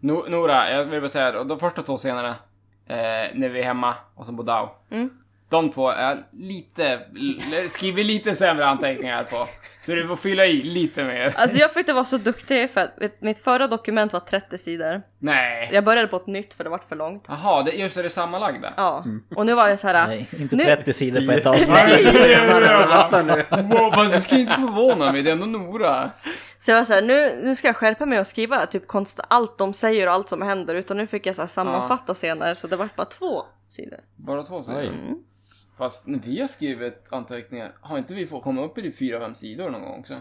No, Nora, jag vill bara säga, de första två scenerna, eh, när vi är hemma och som på Dow. Mm. De två är lite, skriver lite sämre anteckningar på. Så du får fylla i lite mer. Alltså jag försökte vara så duktig för att vet, mitt förra dokument var 30 sidor. Nej. Jag började på ett nytt för det var för långt. Jaha, det, just det, det sammanlagda. Ja, och nu var det så här. Nej, inte Nu- 30 sidor på ett avsnitt. Nu. Wow, fast det ska inte förvåna mig, det är ändå Nora. Så jag var så här, nu, nu ska jag skärpa mig och skriva typ konst, allt de säger och allt som händer. Utan nu fick jag så här sammanfatta scener så det var bara två sidor. Bara två sidor. Oj. Fast när vi har skrivit anteckningar, har inte vi fått komma upp i typ fyra, fem sidor någon gång också?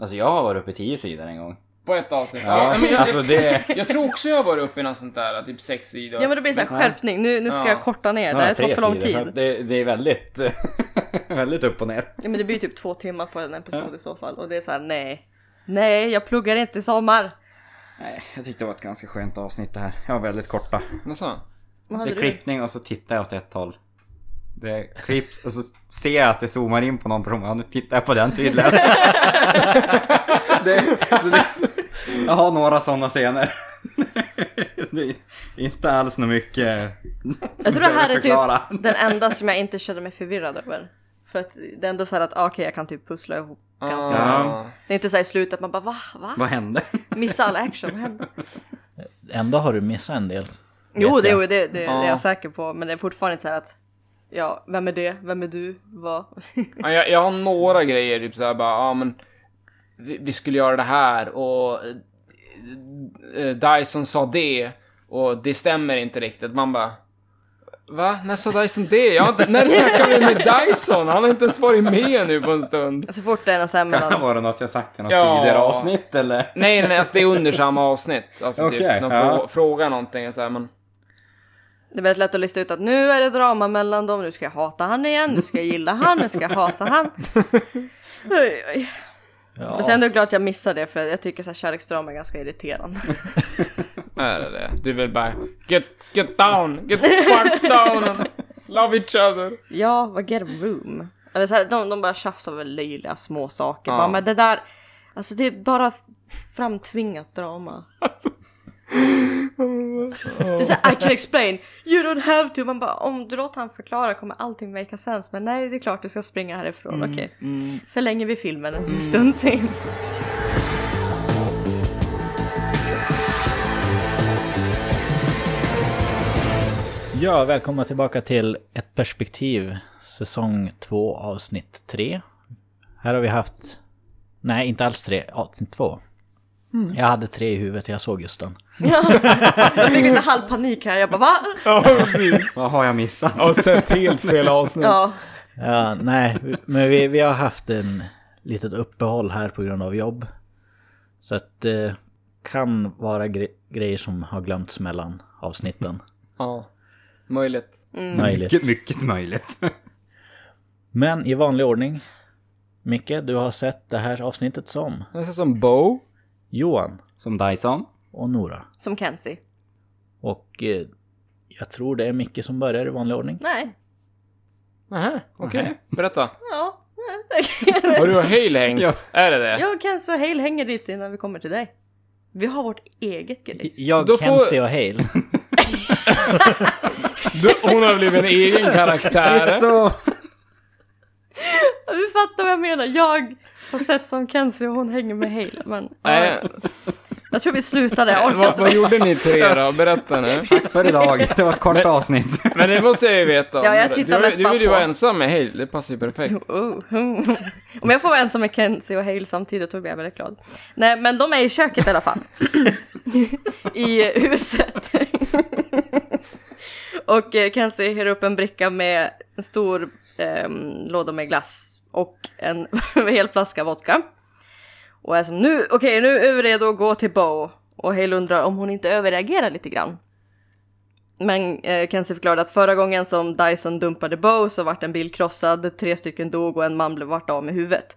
Alltså jag har varit uppe i 10 sidor en gång. På ett avsnitt? Ja, men jag, alltså det... jag tror också jag har varit uppe i något sånt där, typ sex sidor. Ja men det blir så här skärpning, nu, nu ska Ja. jag korta ner, det Ja, här tar för lång sidor. tid. Det, det är väldigt, väldigt upp och ner. Ja men det blir typ två timmar på en episod i så fall. Och det är så här, nej. Nej, jag pluggar inte i sommar. Nej, jag tyckte det var ett ganska skönt avsnitt det här. Jag var väldigt korta. Vad Det hade är du? klippning och så tittar jag åt ett håll. Det klipps och så ser jag att det zoomar in på någon person. Ja, nu tittar jag på den tydligen. det, så det, jag har några sådana scener. det är inte alls något mycket Jag tror det här är förklara. typ den enda som jag inte känner mig förvirrad över. För att det är ändå så här att ah, okej jag kan typ pussla ihop ganska bra. Ah. Det är inte så här i slutet man bara va? Va? Vad hände? Missa all action, vad händer? Ändå har du missat en del. Jo det, jag. det, det, det är Ja. jag säker på. Men det är fortfarande inte så här att Ja, vem är det? Vem är du? Vad? Ja, jag, jag har några grejer, typ såhär bara, ja men vi, vi skulle göra det här och eh, Dyson sa det och det stämmer inte riktigt. Man bara, va? När sa Dyson det? Jag har inte, när snackade vi med Dyson? Han har inte ens varit med nu på en stund. Så fort det är något här Kan det vara något jag sagt i något Ja. tidigare avsnitt eller? Nej, nej, alltså det är under samma avsnitt. Alltså typ, Okej, de ja. frå, frågar någonting och så här, men... Det är väldigt lätt att lista ut att nu är det drama mellan dem, nu ska jag hata han igen, nu ska jag gilla han, nu ska jag hata han. Oj, oj. Ja. Men sen är jag glad att jag missade det för jag tycker så här kärleksdrama är ganska irriterande. Är det det? Du vill bara, get, get down, get the fuck down and love each other. Ja, vad get a room. Eller så här, de, de bara tjafsar över löjliga små saker. Ja. Bara, men det där, alltså det är bara framtvingat drama. Så här, I can explain, you don't have to. Man bara, om du låter han förklara kommer allting make sense. Men nej, det är klart du ska springa härifrån. Okej, förlänger vi filmen en stund till. Ja, välkomna tillbaka till Ett perspektiv, säsong 2, avsnitt 3. Här har vi haft, nej inte alls tre, avsnitt 2. Jag hade tre i huvudet, jag såg just den. Jag fick lite halv panik här. Jag bara, va? Ja. Vad har jag missat? Jag har sett helt fel avsnitt. Ja, Ja, nej, men vi, vi har haft en litet uppehåll här på grund av jobb. Så att det kan vara gre- grejer som har glömts mellan avsnitten. Ja, möjligt. Möjligt. Mycket, mycket möjligt. Men i vanlig ordning. Micke, du har sett det här avsnittet som Jag ser som Bo. Johan Som Dyson. och Nora. som Kenzie. Och eh, jag tror det är Micke som börjar i vanlig ordning. Nej. Nähä, okej. Berätta. Ja. Har du hängt? Ja. Är det det? Jag och Kenzie och Hale hänger dit innan vi kommer till dig. Vi har vårt eget gris. Jag, Då får- Kenzie och Hale. Du, hon har blivit en egen karaktär. Så... Du fattar vad jag menar. Jag har sett som Kenzie och hon hänger med Hale. Men Nej, jag tror vi slutade. Jag orkar vad, inte. vad gjorde ni tre då? Berätta nu. För idag. Det var ett kort avsnitt. Men det måste jag ju veta. Ja, jag tittar du, mest du bara vill ju på. vara ensam med Hale, det passar ju perfekt. Oh, oh. Om jag får vara ensam med Kenzie och Hale samtidigt då blir jag väldigt glad. Nej men de är i köket i alla fall. I huset. och eh, Kenzie hyr upp en bricka med en stor eh, låda med glass och en hel flaska vodka. Och är som nu, okej nu är vi redo att gå till Bo. Och Hale undrar om hon inte överreagerar lite grann. Men eh, Kenzie förklarade att förra gången som Dyson dumpade Bo så vart en bil krossad, tre stycken dog och en man blev vart av med huvudet.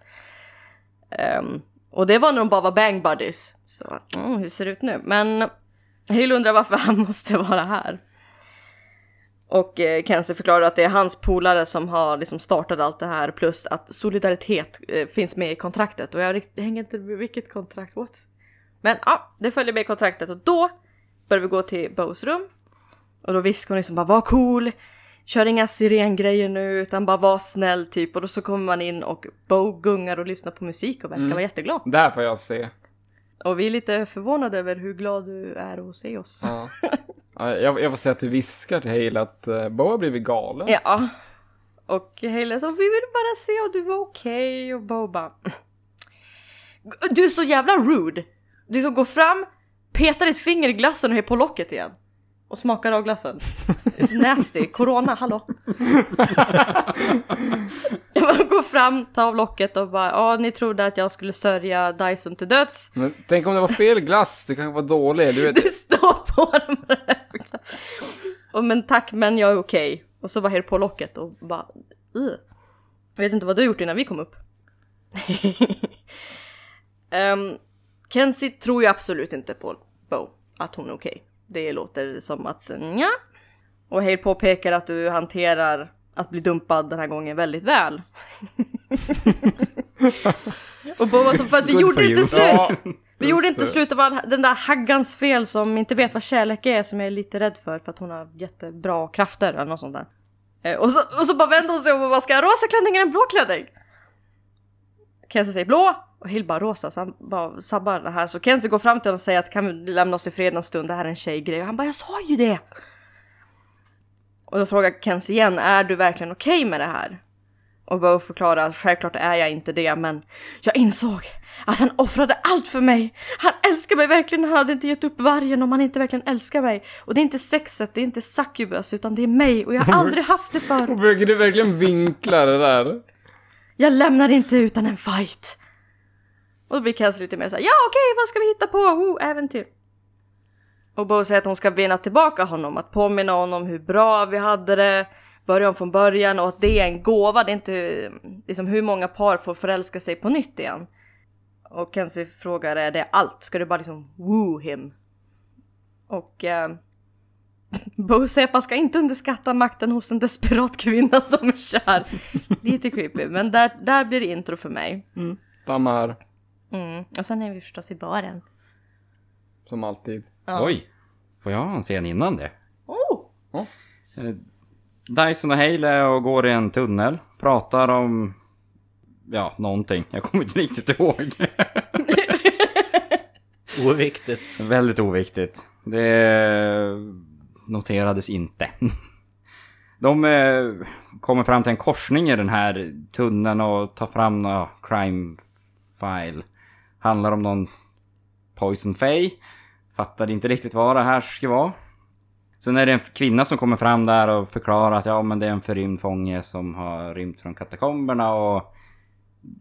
Ehm, och det var när de bara var bang buddies. Så mm, hur ser det ut nu? Men Hill undrar varför han måste vara här. Och eh, Kenzie förklarar att det är hans polare som har liksom startat allt det här plus att solidaritet eh, finns med i kontraktet. Och jag hänger inte med vilket kontrakt, what? Men ja, det följer med i kontraktet och då börjar vi gå till Bows rum. Och då viskar hon liksom bara var cool, kör inga sirengrejer nu utan bara var snäll typ. Och då så kommer man in och Bo gungar och lyssnar på musik och verkar vara jätteglad. Det här får jag se. Och vi är lite förvånade över hur glad du är att se oss. Ja. Ja, jag, jag får säga att du viskar till Hale att uh, Bo har blivit galen. Ja. Och Hale så vi vill bara se om du var okej och Bo bara Du är så jävla rude! Du så går fram, petar ett finger i glassen och är på locket igen. Och smakar av glassen. Så nasty. Corona, hallå? jag bara går fram, tar av locket och bara ja ni trodde att jag skulle sörja Dyson till döds. Men tänk om det var fel glass, det kanske var dålig. Du vet, Det står på den vad det är för glass. Och men tack men jag är okej. Och så var jag på locket och bara "Ugh." Jag vet inte vad du har gjort innan vi kom upp. um, Kenzie tror ju absolut inte på Bo, att hon är okej. Det låter som att ja. Och Hale påpekar att du hanterar att bli dumpad den här gången väldigt väl. och Bo var som för att vi Good gjorde inte slut. Ja, Vi gjorde inte slut, det var den där haggans fel som inte vet vad kärlek är som jag är lite rädd för för att hon har jättebra krafter eller något sånt där. Eh, och, så, och så bara vänder hon sig om och bara ska jag rosa klänning eller en blå klänning? Kenzie säger blå och Hill bara rosa så han bara sabbar det här. Så Kenzie går fram till honom och säger att kan vi lämna oss i fred en stund, det här är en tjejgrej. Och han bara jag sa ju det! Och då frågar Kenzie igen, är du verkligen okej med det här? Och Bo förklarar att självklart är jag inte det, men jag insåg att han offrade allt för mig. Han älskar mig verkligen, han hade inte gett upp vargen om han inte verkligen älskar mig. Och det är inte sexet, det är inte succubus, utan det är mig och jag har aldrig haft det förr. Och försöker du verkligen vinkla det där? Jag lämnar inte utan en fight. Och då blir Kelsey lite mer såhär, ja okej vad ska vi hitta på? Oh, äventyr. Och Bo säger att hon ska vinna tillbaka honom, att påminna honom hur bra vi hade det, börja om från början och att det är en gåva, det är inte liksom hur många par får förälska sig på nytt igen. Och Kenzie frågar, är det allt? Ska du bara liksom woo him? Och eh, Bo säger att man ska inte underskatta makten hos en desperat kvinna som är kär. Lite creepy, men där, där blir det intro för mig. Mm. Samma här, Mm. Och sen är vi förstås i baren. som alltid. Ja. Oj! Får jag ha en scen innan det? Oh! Eh, Dyson och Hale är och går i en tunnel. Pratar om... Ja, någonting. Jag kommer inte riktigt ihåg. Oviktigt. Väldigt oviktigt. Det noterades inte. De eh, kommer fram till en korsning i den här tunneln och tar fram några crime file. Handlar om någon Poison Fay. Fattade inte riktigt vad det här ska vara. Sen är det en kvinna som kommer fram där och förklarar att ja men det är en förrymd fånge som har rymt från katakomberna och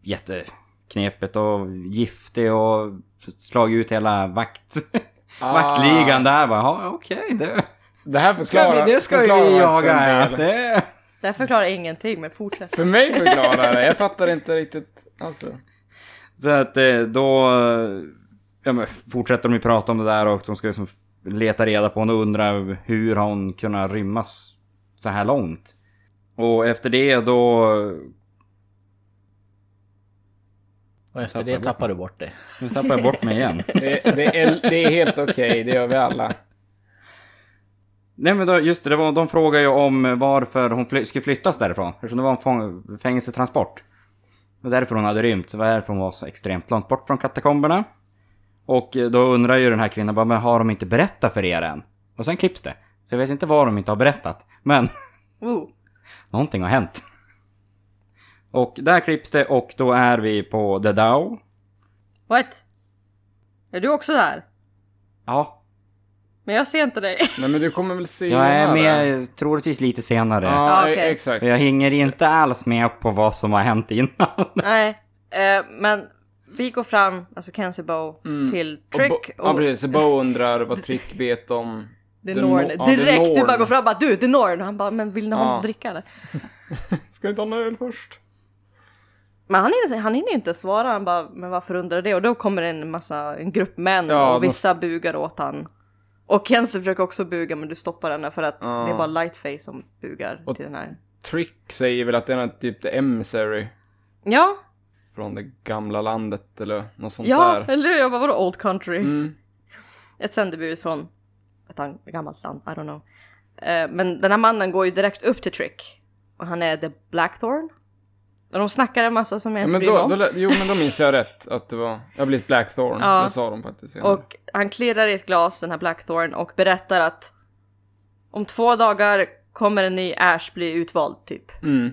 jätteknepigt och giftig och slagit ut hela vakt... Ah. vaktligan där bara. Ja okej det... Det här Ska förklarar... vi, det ska förklarar vi jaga här. Det... Det här förklarar ingenting, men fortsätt. För mig förklarar det, jag fattar inte riktigt. Alltså. Så att eh, då ja, men fortsätter de ju prata om det där och de ska liksom leta reda på henne och undra hur har hon kunnat rymmas så här långt. Och efter det då... Och efter Tappar det tappar du bort det. Nu tappar jag bort mig igen. Det, det, är, det är helt okej, det gör vi alla. Nej men då, just det, det var, de frågar ju om varför hon fly, skulle flyttas därifrån. Eftersom det var en fång, fängelsetransport. Det var därför hon hade rymt. Det var därför hon var så extremt långt bort från katakomberna. Och eh, då undrar ju den här kvinnan bara, men har de inte berättat för er än? Och sen klipps det. Så jag vet inte vad de inte har berättat. Men Oh. någonting har hänt. Och där klipps det och då är vi på The Dow. What? Är du också där? Ja, Men jag ser inte dig. Nej men du kommer väl se jag är med troligtvis lite senare. Ja, Ja, okej. exakt. Jag hänger inte alls med på vad som har hänt innan. Nej, eh, men vi går fram, alltså Kenzie Bow, till Och Bo- Trick Ja och, precis, så Bo undrar vad Trick vet om... The The Norn. Ja, The Direkt, du Norn. bara går fram och bara du, The Norn! Och han bara, men vill ni ha Ja. något att dricka eller? Ska du inte ha en öl först? Men han hinner, han hinner ju inte svara, han bara, men varför undrar det? Och då kommer en massa, en grupp män Ja, och vissa bugar åt han. Och Kenzie försöker också buga men du stoppar henne för att Ja. det är bara Lightface som bugar Och- till den här. Trick säger väl att det är typ the emissary Ja, från det gamla landet eller något sånt ja, där. eller hur? Jag bara, vadå Old Country? Mm. Ett sändebud från ett gammalt land, I don't know. Eh, men den här mannen går ju direkt upp till Trick. Och han är The Blackthorn. Och de snackar en massa som jag Ja, inte men bryr då, om. då, jo, men då minns jag rätt att det var... Jag har blivit Blackthorn. Ja. Det sa de faktiskt senare. Och han klirrar i ett glas, den här Blackthorn, och berättar att om två dagar kommer en ny Ash bli utvald typ. Mm.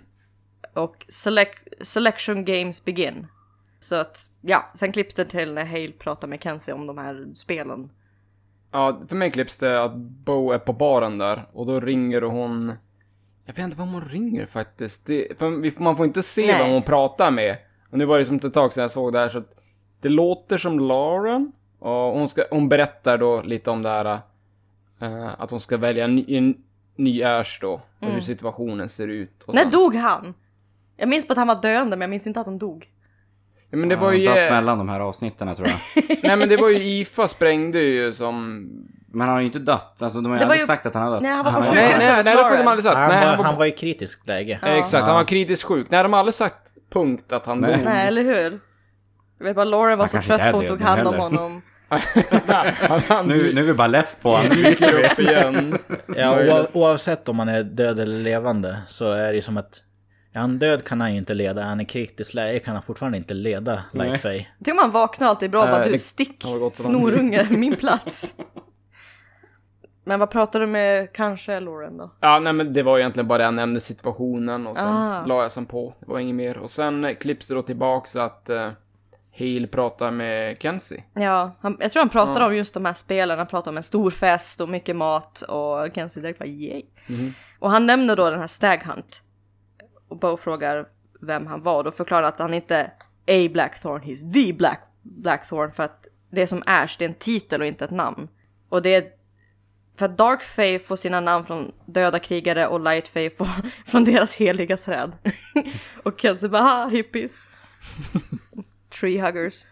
Och select, selection games begin. Så att, ja, sen klipps det till när Hale pratar med Kenzie om de här spelen. Ja, för mig klipps det att Bo är på baren där och då ringer hon... Jag vet inte vad hon ringer faktiskt. Det, man får inte se Nej. vem hon pratar med. Och nu var det som ett tag sedan jag såg det här så att det låter som Lauren. Och hon, ska, hon berättar då lite om det här. eh, att hon ska välja en, ny- en ny Ash då. Och hur situationen ser ut. Och När så. dog han? Jag minns på att han var döende men jag minns inte att han dog. Ja, men det var ju... Ja, dött mellan de här avsnitten tror jag. Nej men det var ju IFA sprängde ju som... Men han har ju inte dött. Alltså de har ju aldrig ju- sagt att han har dött. Nej, han var på har- sjukhus. Nej, nej, nej, det har de Lauren. aldrig sagt. Han, Nej, han var, han var i kritiskt läge. Ja. Exakt, han var kritiskt sjuk. Nej, de har aldrig sagt punkt att han dog. Nej, eller hur? Jag vet bara Lauren var Han så trött är för hon tog hand om heller. honom. han, han Nu, nu är vi bara less på honom. upp igen. Ja, oavsett om han är död eller levande så är det ju som att är han död kan han ju inte leda, är han i kritiskt läge kan han fortfarande inte leda Lightfay. Tänk om man vaknar alltid bra och bara du stick snorunge, min plats. Men vad pratar du med kanske Lauren då? Ja, nej men det var egentligen bara det jag nämnde situationen och sen Ah. la jag sen på. Det var inget mer. Och sen eh, klipps det då tillbaks att uh, Hale pratar med Kenzie. Ja, han, jag tror han pratar Ja. om just de här spelen, han pratar om en stor fest och mycket mat och Kenzie direkt bara yay. Mhm. Och han nämner då den här Stag Hunt. Och Bo frågar vem han var och då förklarar att han inte är A Blackthorn, he's the Black Blackthorn för att det som Ash, det är en titel och inte ett namn. Och det för att Dark Fae får sina namn från döda krigare och Light Fae får från deras heliga träd. och Kenzie bara ha hippies. Tree huggers.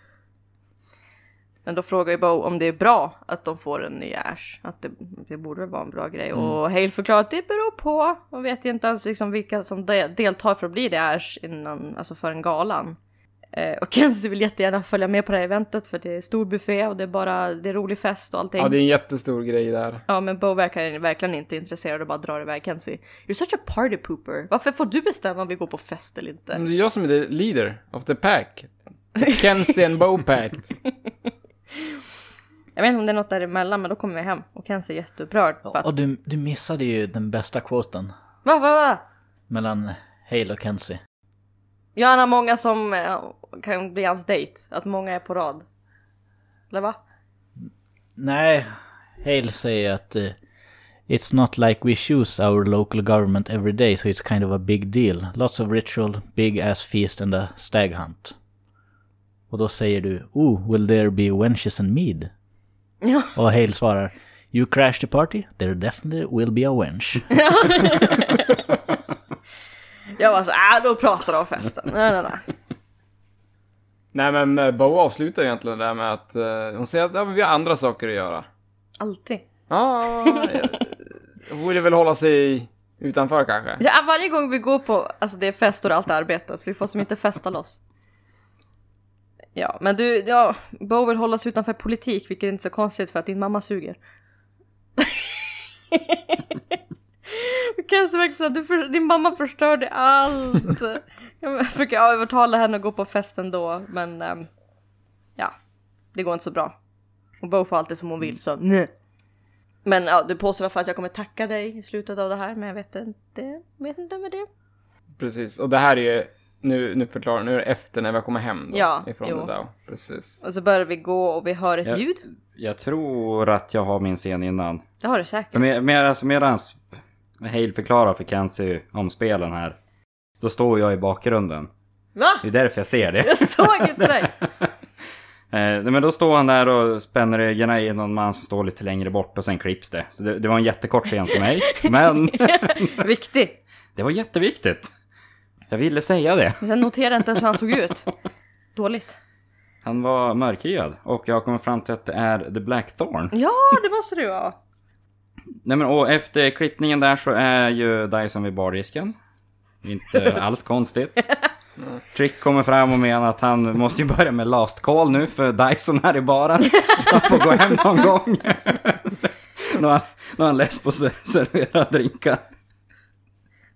Men då frågar ju Bo om det är bra att de får en ny Ash. Att det, det borde väl vara en bra grej. Och Hale förklarar att det beror på. Och vet inte ens liksom vilka som de, deltar för att bli det Ash innan, alltså för en galan. Eh, och Kenzie vill jättegärna följa med på det här eventet för det är stor buffé och det är bara, det är rolig fest och allting. Ja, det är en jättestor grej där. Ja men Bo verkar verkligen inte intresserad och bara drar iväg Kenzie. You're such a party pooper. Varför får du bestämma om vi går på fest eller inte? Men det är jag som är the leader of the pack. Kenzie and Bo pack. Jag vet inte om det är något däremellan men då kommer vi hem och Kenzie är jätteupprörd. att- Och du, du missade ju den bästa quoten Va, va, va? mellan Hale och Kenzie. Ja, han har många som eh, kan bli hans dejt. Att många är på rad. Eller va? Nej, Hale säger att eh, It's not like we choose our local government every day so it's kind of a big deal. Lots of ritual, big ass feast and a stag hunt. Och då säger du Oh, will there be wenches and mead? Ja. Och Hale svarar You crash the party? There definitely will be a wench. Jag var så äh, då pratar de om festen. Nej, nej, nej. Nej men eh, Bo avslutar egentligen det där med att eh, hon säger att ja, vi har andra saker att göra. Alltid. Ja, hon ville väl hålla sig utanför kanske. Ja, varje gång vi går på, alltså det är fest och alltid arbete, så vi får som inte festa loss. Ja, men du, ja, Bo vill hålla sig utanför politik, vilket är inte så konstigt för att din mamma suger. Kanske verkar så att du för, din mamma förstörde allt. Jag försöker övertala henne att gå på festen då, men ehm, ja, det går inte så bra. Och Bo får alltid som hon vill, så nej. Men ja, du påstår i alla fall att jag kommer tacka dig i slutet av det här, men jag vet inte, vet inte med det. Precis, och det här är ju, nu, nu förklarar nu är det efter när vi kommer hem då, Ja, ifrån jo. det där. Precis. Och så börjar vi gå och vi hör ett Ja. ljud. Jag tror att jag har min scen innan. Det har du säkert. Med, med, alltså medans Hale förklarar för Kenzie om spelen här. Då står jag i bakgrunden. Va? Det är därför jag ser det. Jag såg inte dig! Eh, men då står han där och spänner ögonen i någon man som står lite längre bort och sen klipps det. Så det, det var en jättekort scen för mig. Men Viktig. det var jätteviktigt. Jag ville säga det. Men sen noterade inte ens hur han såg ut. Dåligt. Han var mörkhyad och jag kommer fram till att det är The Blackthorn. Ja, det måste det vara. Nej men och efter klippningen där så är ju Dyson vid bardisken. Inte alls konstigt. Trick kommer fram och menar att han måste ju börja med last call nu för Dyson här i baren. Han får gå hem någon gång. Har han- han less på servera drinkar.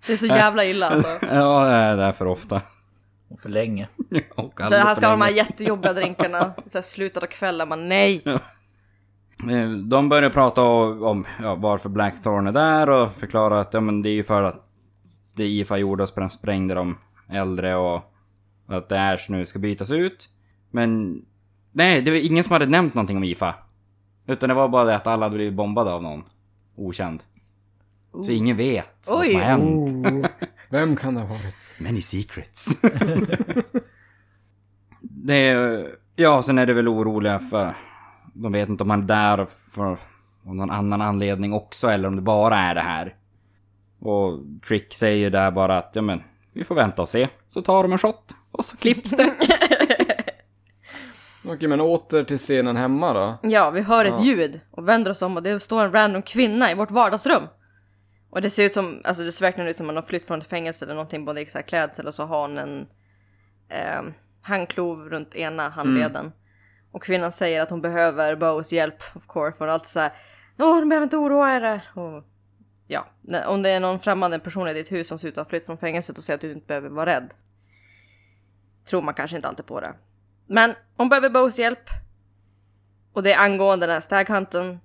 Det är så jävla illa alltså. Ja, det är där för ofta. Och för länge. Och Så han ska ha de här jättejobbiga drinkarna. Så här, slutet av kvällen, man nej. Eh, De börjar prata om ja, varför Blackthorn är där och förklara att ja, men det är ju för att det IFA gjorde och spr- sprängde de äldre och att det Ash nu ska bytas ut. Men nej, det var ingen som hade nämnt någonting om IFA. Utan det var bara det att alla hade blivit bombade av någon okänd. Så ingen vet vad som Oj. har hänt. Oh, vem kan det ha varit? Many secrets. det är, ja, sen är det väl oroliga för... De vet inte om han är där för av någon annan anledning också eller om det bara är det här. Och Trick säger där bara att ja men vi får vänta och se. Så tar de en shot och så klipps det. Okej, men åter till scenen hemma då. Ja, vi hör ett Ja. ljud och vänder oss om och det står en random kvinna i vårt vardagsrum. Och det ser ut som, alltså det ser verkligen ut som man har flytt från ett fängelse eller någonting, både i så här klädsel och så har hon en eh, handklov runt ena handleden. Och kvinnan säger att hon behöver Bows hjälp, of course, hon är alltid såhär Åh, du behöver inte oroa er. Och, ja, om det är någon främmande person i ditt hus som ser ut att ha flytt från fängelset och säger att du inte behöver vara rädd. Tror man kanske inte alltid på det. Men hon behöver Bows hjälp. Och det är angående den här staghunten.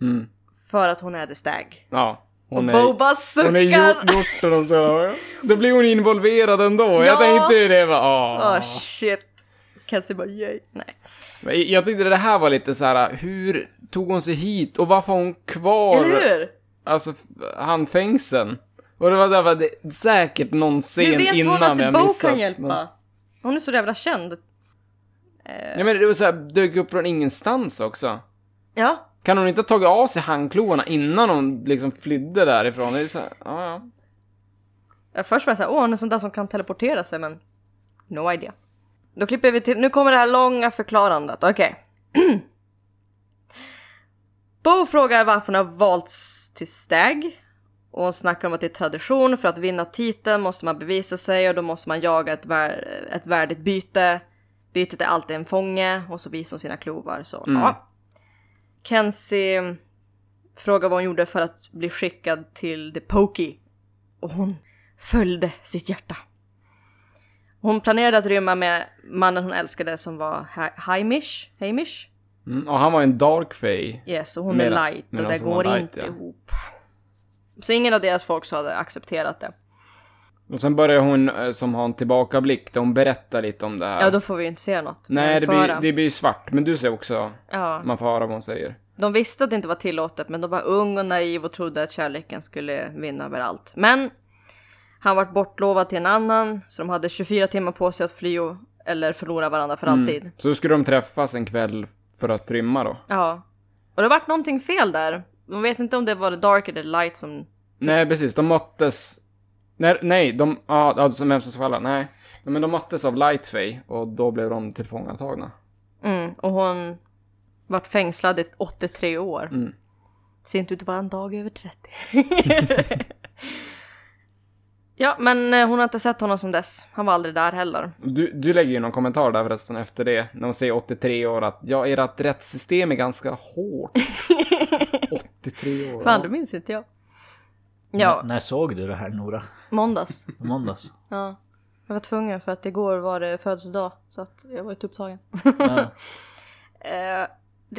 Mm. För att hon är the stag. Ja. Och Hon är, Bo bara hon är suckar! gjort och så. Då blir hon involverad ändå. Ja. Jag tänkte ju det åh. Åh shit. Kenzie bara yay. Nej. Men Jag tyckte det här var lite så här. hur tog hon sig hit och varför har hon kvar, Eller hur? alltså handfängseln? Och det var, var det, säkert någon scen Hur vet innan hon att jag Bo missat. kan hjälpa? Men- Hon är så jävla känd. Ja men det var så här, dök upp från ingenstans också. Ja. Kan hon inte ha tagit av sig handklovarna innan hon liksom flydde därifrån? Det är så här, ja, ja. Ja, Först var jag såhär, åh hon är sån där som kan teleportera sig men no idea. Då klipper vi till, nu kommer det här långa förklarandet, okej. Bo frågar varför hon har valts till stag. Och hon snackar om att det är tradition, för att vinna titeln måste man bevisa sig och då måste man jaga ett, vär, ett värdigt byte. Bytet är alltid en fånge och så visar hon sina klovar. Så, Mm. ja. Kenzie frågar vad hon gjorde för att bli skickad till The Pokey. Och hon följde sitt hjärta. Hon planerade att rymma med mannen hon älskade som var Ha- Hamish. Hamish? Mm, och han var en dark fay. Yes, och hon Medan- är light och det går light, inte ja. ihop. Så ingen av deras folk så hade accepterat det. Och sen börjar hon eh, som har en tillbakablick där hon berättar lite om det här. Ja, då får vi inte se något. Nej, det blir, det blir svart. Men du ser också, Ja, man får höra vad hon säger. de visste att det inte var tillåtet, men de var ung och naiv och trodde att kärleken skulle vinna över allt. Men han vart bortlovad till en annan, så de hade 24 timmar på sig att fly och, eller förlora varandra för alltid. Så då skulle de träffas en kväll för att rymma då. Ja. Och det vart någonting fel där. De vet inte om det var the dark eller light som... Nej, precis. De möttes... Nej, nej de... Ja, alltså vem som ska falla? Nej. Men de möttes av Lightfay och då blev de tillfångatagna. Mm, och hon vart fängslad i 83 år. Mm. Ser inte ut att vara en dag över 30. ja, men eh, hon har inte sett honom sedan dess. Han var aldrig där heller. Du, du lägger ju någon kommentar där förresten efter det, när hon säger 83 år, att ja, ert rättssystem är ganska hårt. 83 år. Fan, det minns inte jag. Ja, N- när såg du det här Nora? måndags. Måndags? Ja. Jag var tvungen för att igår var det födelsedag. Så att jag var lite upptagen. Ja. Eh,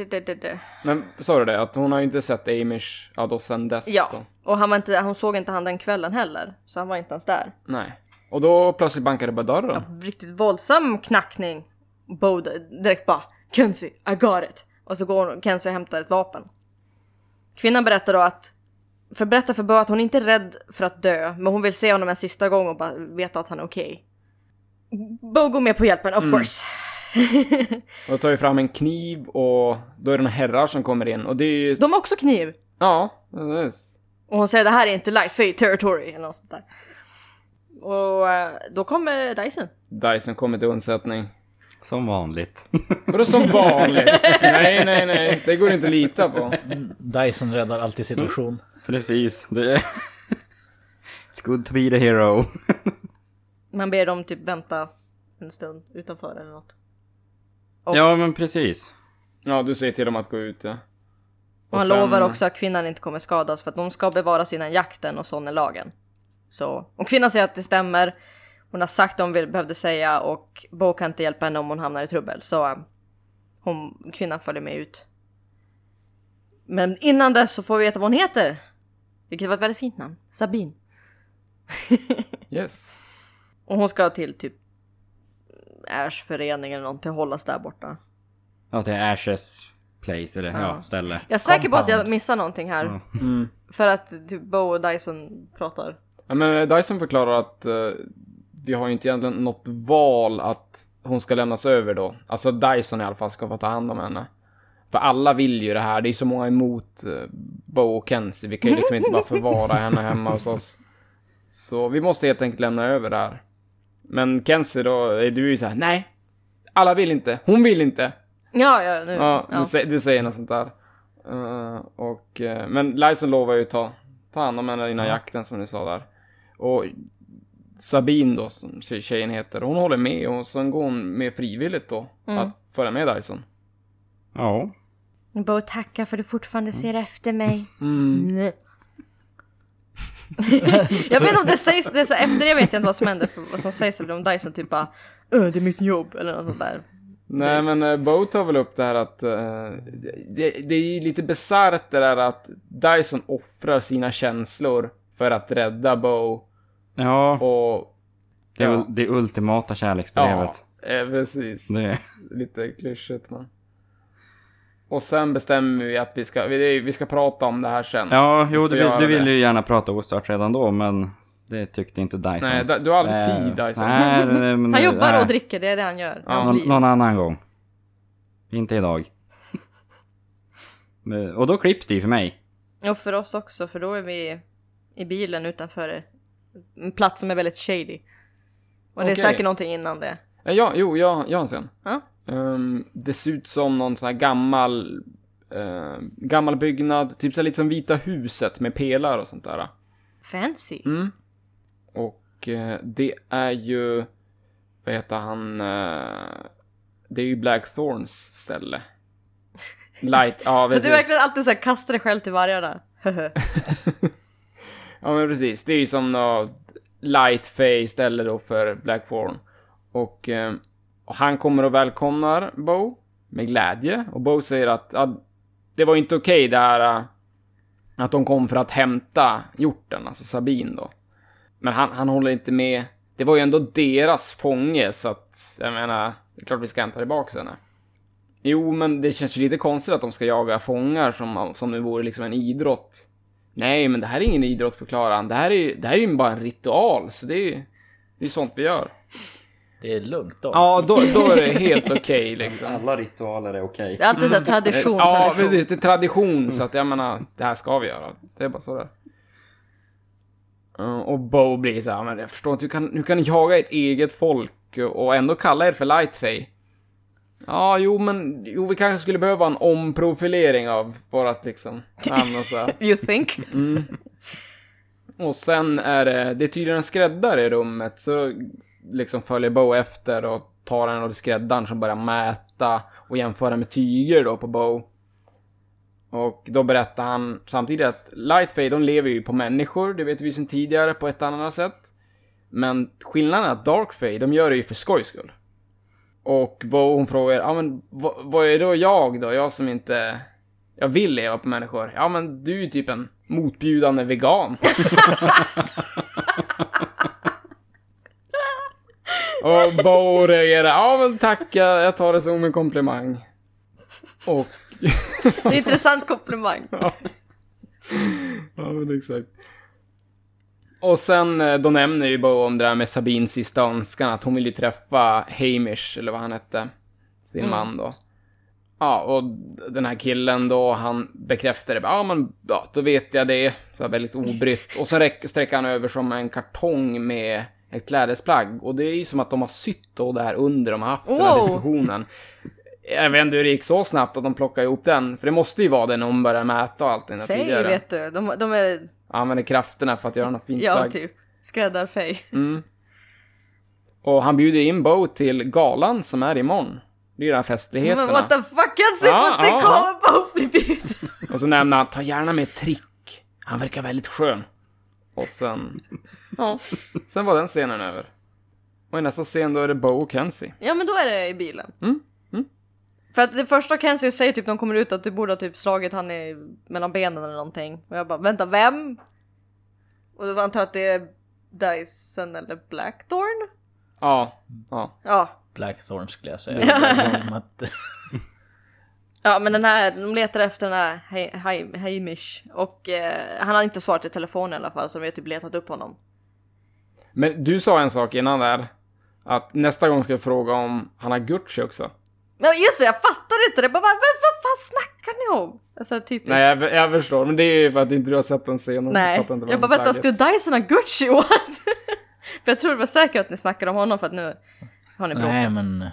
det, det, det. Men sa du det, att hon har ju inte sett Amish, ja då sen dess Ja, då? och han var inte, hon såg inte han den kvällen heller. Så han var inte ens där. Nej. Och då plötsligt bankade på dörren. riktigt våldsam knackning. Bo direkt bara Kenzie, I got it. Och så går Kenzie och hämtar ett vapen. Kvinnan berättar då att för berätta för Bo att hon inte är rädd för att dö, men hon vill se honom en sista gång och bara veta att han är okej. Bo går med på hjälpen, of course. Och då tar vi fram en kniv och då är det några herrar som kommer in och det är ju... De har också kniv. Ja, precis. Och hon säger det här är inte light fade territory eller något sånt där. Och eh, då kommer Dyson. Dyson kommer till undsättning. Som vanligt. Vadå som vanligt? nej, nej, nej. Det går inte att lita på. Dyson räddar alltid situation. Precis. Det är... It's good to be the hero. Man ber dem typ vänta en stund utanför eller något. Och- Ja men precis. Ja, du säger till dem att gå ut ja. Och han sen- lovar också att kvinnan inte kommer skadas för att de ska bevaras innan jakten och sån är lagen. Så, och kvinnan säger att det stämmer. Hon har sagt det hon vill, behövde säga och Bo kan inte hjälpa henne om hon hamnar i trubbel. Så eh, hon, kvinnan följer med ut. Men innan dess så får vi veta vad hon heter. Vilket var ett väldigt fint namn. Sabine. Yes. Och hon ska till typ Ash förening eller någonting hållas där borta. Ja, till Ashes place, eller ja, Ja. ställe. Jag är säker på att jag Compound. missar någonting här. Ja. Mm. För att typ Bo och Dyson pratar. Ja, men Dyson förklarar att eh, vi har ju inte egentligen något val att hon ska lämnas över då. Alltså Dyson i alla fall ska få ta hand om henne. För alla vill ju det här. Det är så många emot uh, Bo och Kenzie. Vi kan ju liksom inte bara förvara henne hemma hos oss. Så vi måste helt enkelt lämna över det här. Men Kenzie då, är du ju så här, nej. Alla vill inte. Hon vill inte. Ja, ja, nu. Ja, ja. Du, sä- du säger något sånt där. Eh, och, eh, men Lyson lovar ju ta, ta hand om henne innan jakten som du sa där. Och Sabine då, som tje- tjejen heter, hon håller med och sen går hon med frivilligt då. Mm. Att följa med Dyson. Ja. Bo tackar för att du fortfarande ser efter mig. Mm. Jag vet inte om det sägs, det så, efter det vet jag inte vad som händer, för vad som sägs eller om Dyson typ bara "Öh, det är mitt jobb eller något sånt där. Nej men uh, Bo tar väl upp det här att eh, det, det är ju lite bisarrt det där att Dyson offrar sina känslor för att rädda Bo Ja, och... det är ja. det ultimata Ja, kärleksbrevet. eh, precis. Det. lite klyschigt men. Och sen bestämmer vi att vi ska, vi, vi ska prata om det här sen. Ja, jo, du, du ville ju gärna prata ostört redan då, men det tyckte inte Dyson. Nej, du har aldrig Eh, tid Dyson. Nej, nej, men, Han jobbar nej. och dricker, det är det han gör. Ja, Hans Någon, liv. någon annan gång. Inte idag. Men- och då klipps det ju för mig. Och för oss också, för då är vi i bilen utanför en plats som är väldigt shady. Och det är säkert någonting innan det. Eh, Ja, jo, jag, jag har en scen. Ja. Ehm, det ser ut som någon sån här gammal, eh, gammal byggnad, typ så lite som Vita huset med pelare och sånt där. Fancy. Mm. Och eh, det är ju, vad heter han, eh, det är ju Blackthorns ställe. Light, ja Du precis. verkligen alltid så här kastar dig själv till vargarna. Ja men precis, det är ju som något Lightface ställe då för Blackthorn. Och, eh, och han kommer och välkomnar Bo med glädje. Och Bo säger att att det var inte okej det här äh, att de kom för att hämta hjorten, alltså Sabin då. Men han, han håller inte med. Det var ju ändå deras fånge så att, jag menar, det är klart vi ska hämta tillbaka henne. Jo, men det känns ju lite konstigt att de ska jaga fångar som, som det vore liksom en idrott. Nej, men det här är ingen idrott förklarar han. Det här är ju, det här är ju bara en ritual, så det är ju det är sånt vi gör. Det är lugnt då. Ja, då, då är det helt okej liksom. Alla ritualer är okej. Det är alltid så här tradition, Ja, tradition. precis. Det är tradition, så att jag menar, det här ska vi göra. Det är bara så där. Uh, och Bo blir så här, men jag förstår inte, hur kan, hur kan ni jaga ert eget folk och ändå kalla er för Lightfay? Ja, jo, men jo, vi kanske skulle behöva en omprofilering av vårat liksom namn och så här. You think? Och sen är det, det är tydligen en skräddare i rummet, så liksom följer Bo efter och tar en av skräddaren som börjar mäta och jämföra med tyger då på Bo. Och då berättar han samtidigt att Lightfade, de lever ju på människor, det vet vi sedan tidigare på ett annat sätt. Men skillnaden är att Darkfade, de gör det ju för skojs skull. Och Bo hon frågar, ja men vad, vad är då jag då? Jag som inte, jag vill leva på människor. Ja men du är ju typ en motbjudande vegan. Och Bo reagerar, ja men tack, jag, tar det som en komplimang. Och... Det är en intressant komplimang. ja men exakt. Och sen, eh, då nämner ju Bo om det där med Sabins sista önskan, att hon vill ju träffa Hamish, eller vad han hette. Sin Mm. man då. Ja, och den här killen då, han bekräftar det. Ja, men ja, då vet jag det. Så väldigt obrytt. Och sen räck- sträcker han över som en kartong med ett klädesplagg. Och det är ju som att de har sytt då det här under de har haft den här diskussionen. Jag vet inte hur det gick så snabbt att de plockade ihop den. För det måste ju vara den när hon börjar mäta och allt det Fej tidigare. vet du, de, de är, Använder krafterna för att göra något fint ja plagg. typ, skräddar-Fej. Mm. Och han bjuder in Bo till galan som är imorgon. Det är ju de här festligheterna. Men what the fuck Kenzie Ja, får inte ja, komma på bli bjuden! Och så nämner han, ta gärna med Trick. Han verkar väldigt skön. Och sen, Ja. sen var den scenen över. Och i nästa scen då är det Bo och Kenzie. ja men då är det i bilen. Mm, mm. För att det första Kenzie säger typ när de kommer ut att du borde ha typ slagit han i, mellan benen eller någonting. Och jag bara vänta vem? Och då antar jag att det är Dyson eller Blackthorn? Ja, ja. Ja. Blackthorn skulle jag säga. Ja men den här, de letar efter den här He- He- Hamish och eh, han har inte svarat i telefon i alla fall så de har typ letat upp honom. Men du sa en sak innan där. Att nästa gång ska jag fråga om han har Gucci också. Men just det, jag fattar inte det. Bara, vad, vad fan snackar ni om? Alltså typiskt. Nej, jag, jag förstår. Men det är ju för att inte du har sett den scenen. Nej. Fattar inte jag bara vänta, skulle Dyson ha Gucci? What? för jag tror det var säkert att ni snackade om honom för att nu har ni bråkat. nej men...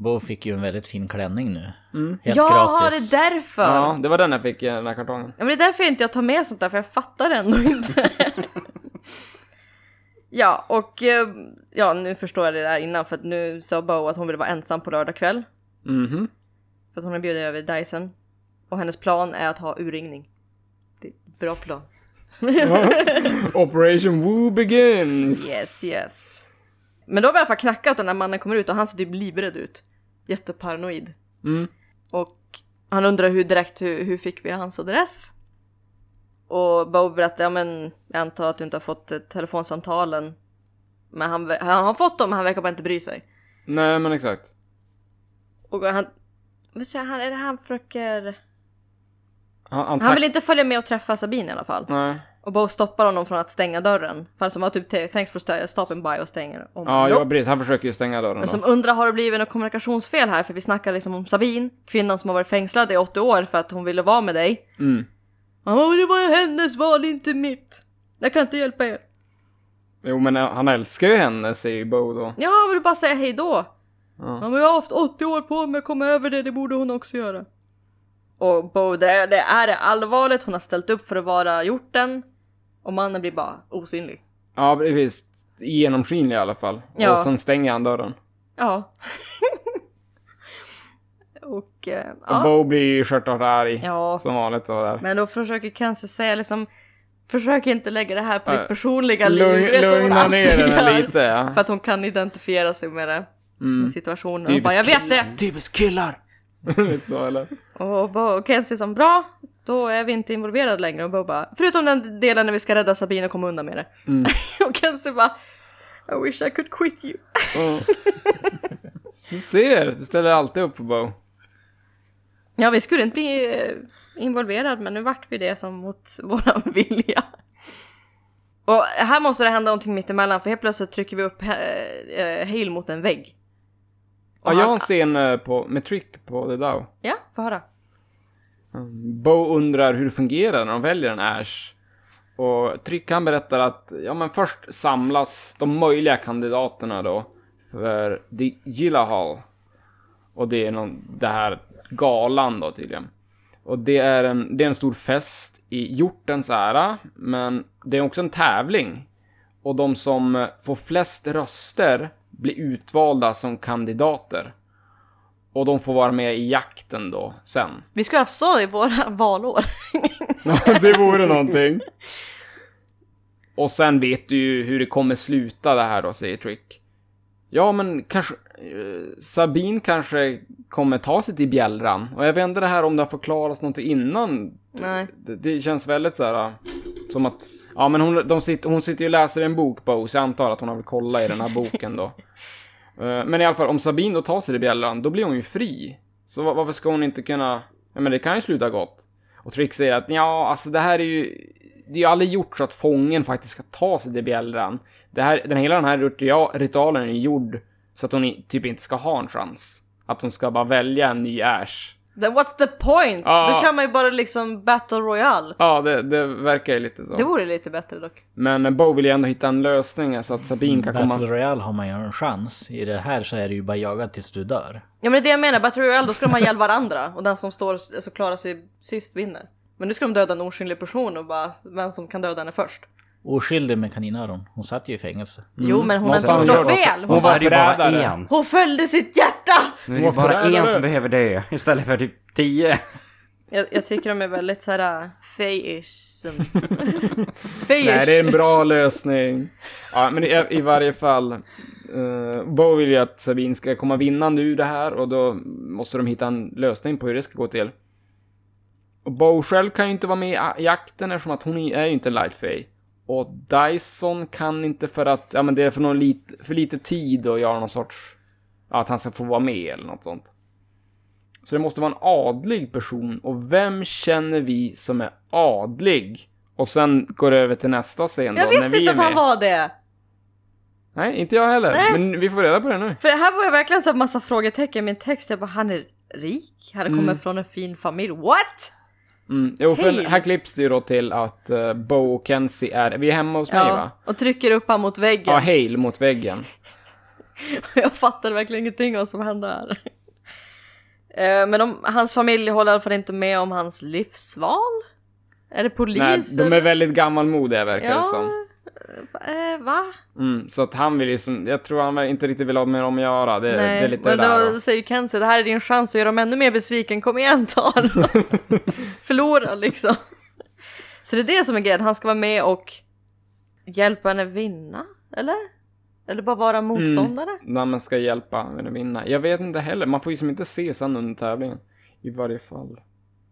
Bo fick ju en väldigt fin klänning nu. Helt ja, gratis. det är därför! Ja, Ja. det var den jag fick i den här kartongen. men det är därför jag inte jag tar med sånt där, för jag fattar ändå inte. ja, och eh, ja, nu förstår jag det där innan för att nu sa Bo att hon ville vara ensam på lördag kväll. Mhm. För att hon är bjuden över Dyson. Och hennes plan är att ha urringning. Det är ett bra plan. Operation Woo begins! Yes, yes. Men då har vi i alla fall knackat och den här mannen kommer ut och han ser typ livrädd ut. Jätteparanoid. Mm. Och han undrar hur direkt, hur, hur fick vi hans adress? Och Bo berättar, ja men jag antar att du inte har fått eh, telefonsamtalen. Men han, han har fått dem, men han verkar bara inte bry sig. Nej, men exakt. Och han, vad säger han, är det han försöker... Han, han, Han vill inte följa med och träffa Sabine i alla fall. Nej. Och Bo stoppar honom från att stänga dörren. För han som har typ thanks for stopping by och stänger om. Ja, ja, precis. Han försöker ju stänga dörren Men som undrar har det blivit något kommunikationsfel här? För vi snackar liksom om Sabine, kvinnan som har varit fängslad i 80 år för att hon ville vara med dig. Mm. Han bara, det var ju hennes val, inte mitt. Jag kan inte hjälpa er. Jo, men eh, han älskar ju henne, säger Bo då. Ja, han vill bara säga hej då. Ja. Ja, men jag har haft 80 år på mig att komma över det, det borde hon också göra. Och Bo, det, det är det allvarligt, hon har ställt upp för att vara hjorten. Och mannen blir bara osynlig. Ja, precis. Genomskinlig i alla fall. Ja. Och sen stänger han dörren. Ja. och eh, Och ja. Bo blir ju stjärtart arg. ja. Som vanligt då där. Men då försöker Kenzie säga liksom Försök inte lägga det här på ditt personliga liv. Lugn, är lugna ner henne lite, ja. För att hon kan identifiera sig med det. Mm. Med situationen. Hon Typiskt bara, jag vet det! Typiskt killar! Lite så, eller? Och, Kenzie som bra, då är vi inte involverade längre. Och Bo bara, förutom den delen när vi ska rädda Sabine och komma undan med det. Mm. och Kenzie bara, I wish I could quit you. Ja. Du ser, du ställer alltid upp på Bo. Ja, vi skulle inte bli eh, involverad, men nu vart vi det som mot våran vilja. Och här måste det hända någonting mitt emellan för helt plötsligt trycker vi upp eh, eh, Hale mot en vägg. Ja, jag har en scen eh, på, med tryck på The Dow. Ja, få höra. Bo undrar hur det fungerar när de väljer en Ash. Och Trick han berättar att, ja men först samlas de möjliga kandidaterna då för The Gillahall. Och det är någon, det här galan då tydligen. Och det är en, det är en stor fest i hjortens ära, men det är också en tävling. Och de som får flest röster blir utvalda som kandidater. Och de får vara med i jakten då, sen. Vi ska ha haft så i våra valår. Ja, det vore någonting. Och sen vet du ju hur det kommer sluta det här då, säger Trick. Ja, men kanske... eh, Sabine kanske kommer ta sig till bjällran. Och jag vet inte det här om det har förklarats någonting innan. Nej. Det, det känns väldigt så här... Som att... Ja, men hon, de sitter, hon sitter ju och läser en bok, Bo, så jag antar att hon har väl kollat i den här boken då. Eh, Men i alla fall, om Sabine då tar sig till bjällran, då blir hon ju fri. Så va- varför ska hon inte kunna... Ja, men det kan ju sluta gott. Och Trick säger att ja, alltså det här är ju... Det är ju aldrig gjort så att fången faktiskt ska ta sig till bjällran. Det här, den, hela den här ritua- ritualen är gjord så att hon typ inte ska ha en chans. Att hon ska bara välja en ny Ash. Then what's the point? Ja. Då kör man ju bara liksom Battle Royale. Ja, det, det verkar ju lite så. Det vore lite bättre dock. Men Bo vill ju ändå hitta en lösning så att Sabine kan Battle komma... Royale har man ju en chans. I det här så är det ju bara jaga tills du dör. Ja men det är det jag menar, Battle Royale då ska de ha ihjäl varandra och den som står så klarar sig sist vinner. Men nu ska de döda en osynlig person och bara vem som kan döda henne först. Oskyldig med kaninöron. Hon satt ju i fängelse. Jo men hon har inte gjort något fel. Hon Hon, var ju bara en. hon följde sitt hjärta! Nu är det bara förrädare. en som behöver dö istället för typ tio. Jag, jag tycker de är väldigt såhär fayish. Nej, det är en bra lösning. Ja, men i, i varje fall. Uh, Bo vill ju att Sabine ska komma vinnande ur det här och då måste de hitta en lösning på hur det ska gå till. Och Bo själv kan ju inte vara med i jakten eftersom att hon är ju inte Light Fae. Och Dyson kan inte för att, ja men det är för, någon lit, för lite tid att göra någon sorts, ja, att han ska få vara med eller något sånt. Så det måste vara en adlig person. Och vem känner vi som är adlig? Och sen går det över till nästa scen då, Jag när visste vi inte att han var det. Nej, inte jag heller. Nej. Men vi får reda på det nu. För det här var ju verkligen så massa frågetecken i min text. Jag bara, han är rik? Han kommer Mm. från en fin familj. What? Mm. Jo, för här klipps det ju då till att uh, Bo och Kenzie är, vi är hemma hos mig va? Ja, och trycker upp han mot väggen. Ja, Hale mot väggen. Jag fattar verkligen ingenting vad som hände här. Eh, Men de, hans familj håller i alla fall inte med om hans livsval. Är det polis? Nej, de är väldigt gammalmodiga verkar det Ja, som. Eh, va? Mm, så att han vill liksom, jag tror han inte riktigt vill ha med dem att göra. Det, det är Nej, lite men där. då säger Kenzie, det här är din chans att göra dem ännu mer besviken. Kom igen, ta den. Förlora liksom. Så det är det som är grejen, han ska vara med och hjälpa henne vinna, eller? Eller bara vara motståndare? När man ska hjälpa henne vinna. Jag vet inte heller, man får ju som inte se sen under tävlingen. I varje fall.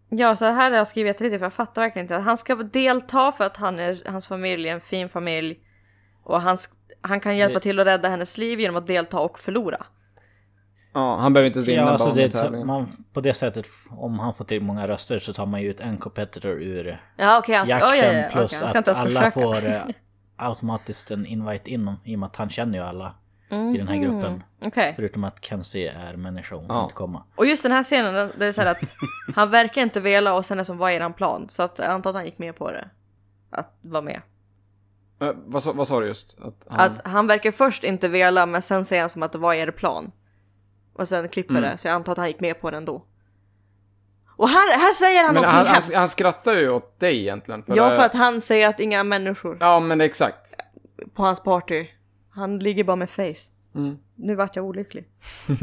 Ja, så här har jag skrivit lite för jag fattar verkligen inte. Att han ska delta för att han är, hans familj är en fin familj. Och han, han kan hjälpa till att rädda hennes liv genom att delta och förlora. Ja, han behöver inte vinna Ja, alltså det, tävlingen. man, på det sättet, om han får till många röster så tar man ju ut en competitor ur Ja han, ska- jakten ja, ja, ja, plus ska att alla försöka. får eh, automatiskt en invite in i och med att han känner ju alla i den här gruppen. Mm, Okej. Förutom att Kenzie är människa, hon kan Ja. inte komma. Och just den här scenen, det är så här att han verkar inte vilja och sen är som vad är eran plan? Så att jag antar att han gick med på det. Att vara med. Eh, vad, sa, vad sa du just? Att han... Att han verkar först inte vilja men sen säger han som att vad är er plan? Och sen klipper Mm. det så jag antar att han gick med på det ändå. Och här, här säger han men någonting han, han, hemskt. han skrattar ju åt dig egentligen. ja det- för att han säger att inga människor Ja, men exakt. på hans party. Han ligger bara med face. Mm. Nu vart jag olycklig.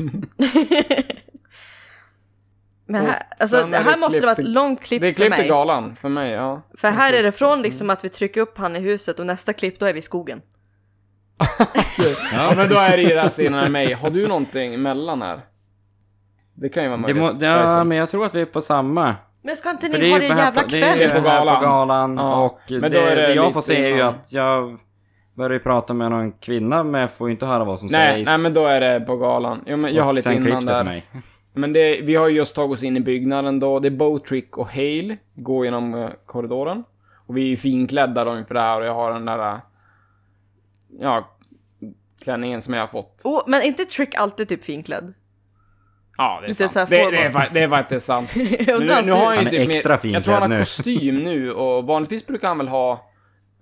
Men här, alltså, är här det måste det vara ett klipp långt klipp Det är för klipp till mig. galan, för mig, ja. För här är det från liksom att vi trycker upp han i huset och nästa klipp då är vi i skogen. Ja, men då är det ju den scenen med mig. Har du någonting emellan här? Det kan ju vara Det möjligt. må, ja, men jag tror att vi är på samma. Men ska inte För ni ha det här jävla på- Det är kväll? På galan. på galan. Ja, Och men det, då är det det jag får se är ju att jag börjar ju prata med någon kvinna men jag får ju inte höra vad som Nej, sägs. nej, men då är det på galan. Jo, men jag har lite sen innan det för där. mig. Men det, vi har ju just tagit oss in i byggnaden då. Det är Botrick och Hale går genom eh, korridoren. Och vi är ju finklädda då inför det här och jag har den där... eh, Ja, klänningen som jag har fått. Oh, men inte Trick alltid typ finklädd? Ja, det är sant. Det, det, är, det är faktiskt sant. Nu, nu har han ju Han är typ mer- extra Jag tror han har nu. kostym nu och vanligtvis brukar han väl ha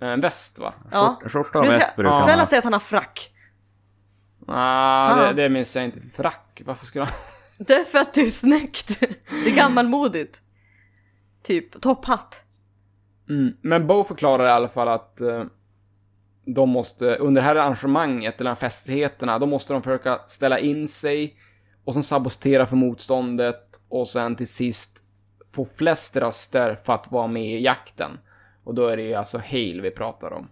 en väst va? Ja. Skjorta och väst brukar han Snälla säg att han har frack. Ah, Fan. det, det minns jag inte. Frack? Varför skulle han... Det är för att det är snyggt. Det är gammalmodigt. Typ topphatt. Mm. Men Bo förklarar i alla fall att eh, de måste, under det här arrangemanget, eller de här festligheterna, då måste de försöka ställa in sig och sen sabotera för motståndet och sen till sist få flest röster för att vara med i jakten. Och då är det ju alltså Hale vi pratar om.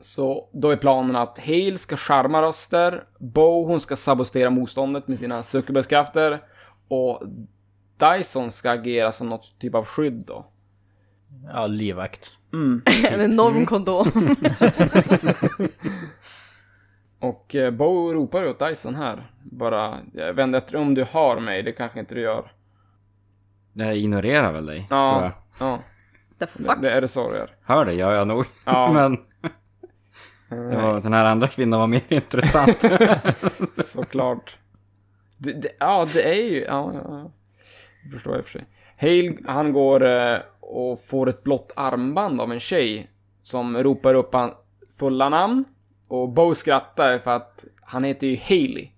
Så då är planen att Hale ska charma röster, Bo hon ska sabotera motståndet med sina succubuskrafter och Dyson ska agera som något typ av skydd då. Ja, livvakt. Mm. En enorm kondom. Och eh, Bo ropar åt Dyson här. Bara, jag vet inte om du har mig, det kanske inte du gör. Jag ignorerar väl dig. Ja, ja. The Det, fuck? det är det så du gör. Hör det gör jag nog. Ja. men det var, den här andra kvinnan var mer intressant. Såklart. Det, det, ja, det är ju... Ja, ja, ja. Jag förstår och för sig. Hale, han går eh, och får ett blått armband av en tjej som ropar upp hans fulla namn. Och Bo skrattar för att han heter ju Haley.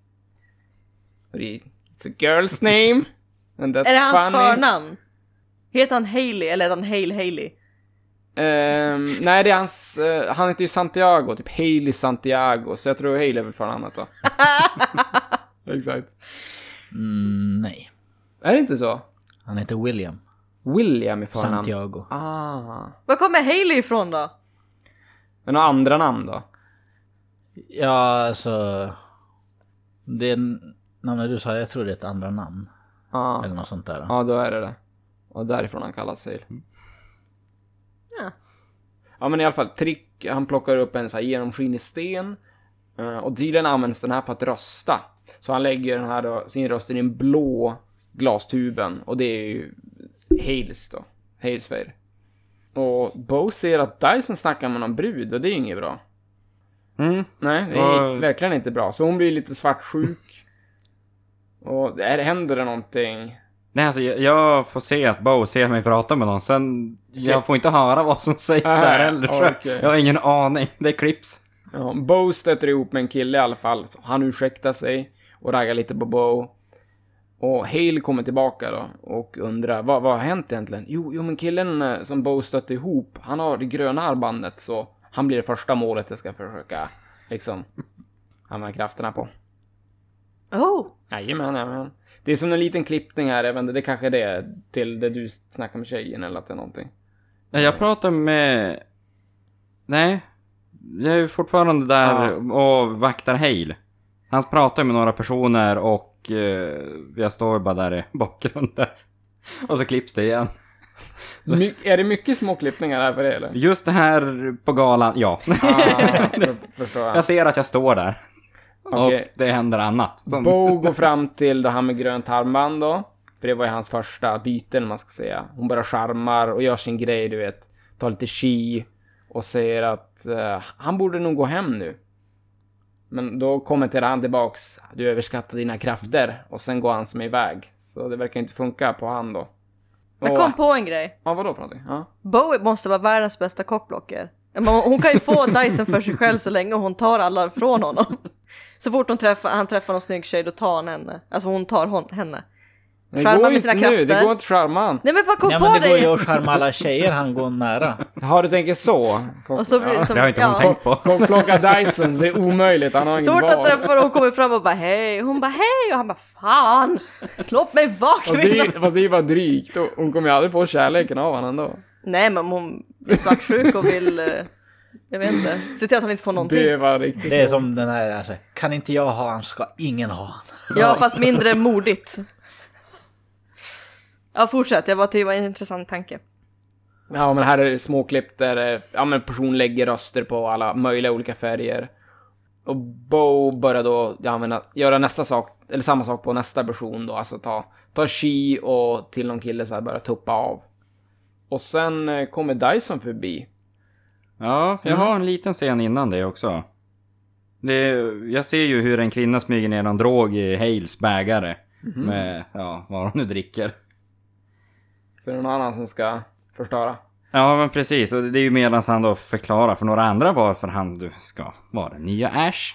Det är- It's a girl's name. And that's Är det hans funny. förnamn? Heter han Haley eller är han Hale Haley? Ehm, nej, det är hans... eh, han heter ju Santiago, typ Hailey Santiago, så jag tror Hailey är väl förnamnet då. Exakt. Mm, nej. Är det inte så? Han heter William. William i förnamn. Santiago. Ah. Var kommer Hailey ifrån då? Men några andra namn då? Ja, alltså... Det namnet du sa, jag tror det är ett andra namn. Ah. Eller något sånt där. Ja, då är det det. Och därifrån han kallas sig. Ja. Ja, men i alla fall, Trick, han plockar upp en så här genomskinlig sten. eh, Och tydligen används den här för att rösta. Så han lägger den här då, sin röst i den blå glastuben. Och det är ju Hales då. Hales färg. Och Bo ser att Dyson snackar med någon brud och det är ju inget bra. Mm. Nej, det är Och- verkligen inte bra. Så hon blir lite svartsjuk. Och där händer det någonting. Nej, alltså jag, jag får se att Bo ser mig prata med någon, sen jag får inte höra vad som sägs Nej, där heller. så okej. Jag har ingen aning, det klipps. Ja, Bo stöter ihop med en kille i alla fall. Så han ursäktar sig och raggar lite på Bo. Och Hale kommer tillbaka då och undrar vad, vad har hänt egentligen? Jo, jo men killen eh, som Bo stötte ihop, han har det gröna armbandet så han blir det första målet jag ska försöka liksom använda krafterna på. Oh! Jajamän, jajamän. Det är som en liten klippning här, vet inte, det kanske är det till det du snackar med tjejen eller att det är någonting. Nej, Jag pratar med... Nej. Jag är ju fortfarande där och vaktar Hale. Han pratar med några personer och eh, jag står bara där i bakgrunden. Och så klipps det igen. My, är det mycket små klippningar här för det eller? Just det här på galan, ja. Ah, jag. Jag ser att jag står där. Okej. Och det händer annat. Som... Bo går fram till det här med grönt armband då. För det var ju hans första byten man ska säga. Hon bara charmar och gör sin grej, du vet. Tar lite chi och säger att eh, han borde nog gå hem nu. Men då kommenterar han tillbaks. Du överskattar dina krafter. Och sen går han som iväg. Så det verkar inte funka på han då. Jag kom på en grej. Ja, vadå för någonting? Ja. Bowie måste vara världens bästa kockblocker. Hon kan ju få Dyson för sig själv så länge hon tar alla från honom. Så fort hon träffar, han träffar någon snygg tjej då tar han henne. Alltså hon tar hon, henne. Det Charma går med inte sina nu, krafter. det går inte att charma han. Nej men bara kom Ja på men det går dig! ju att charma alla tjejer han går nära. Har du tänker så? Och så blir det som, Det har inte hon tänkt på. Kom plocka Dyson, det är omöjligt. Han har Så ingen fort han val. träffar och hon kommer fram och bara hej, hon bara hej och han bara fan! Låt mig vara Fast det, är, kvinna! fast det är bara drygt. Hon kommer ju aldrig få kärleken av honom ändå. Nej men om hon är svartsjuk och vill, eh, jag vet inte, se till att han inte får någonting. Det var riktigt Det är som den här, alltså, kan inte jag ha han ska ingen ha han. Ja fast mindre modigt. Ja fortsätt, jag var det var en intressant tanke. Ja, men här är det småklipp där eh, ja, men person lägger röster på alla möjliga olika färger. Och Bo börjar då ja, använda, göra nästa sak, eller samma sak på nästa person då, alltså ta, ta chi och till någon kille så här börja tuppa av. Och sen eh, kommer Dyson förbi. Ja, jag har en liten scen innan det också. Det, jag ser ju hur en kvinna smyger ner någon drog i Hales bägare. Med, ja, vad hon nu dricker. Så är det någon annan som ska förstöra. Ja, men precis. Och det är ju medan han då förklarar för några andra varför han du, ska vara den nya Ash.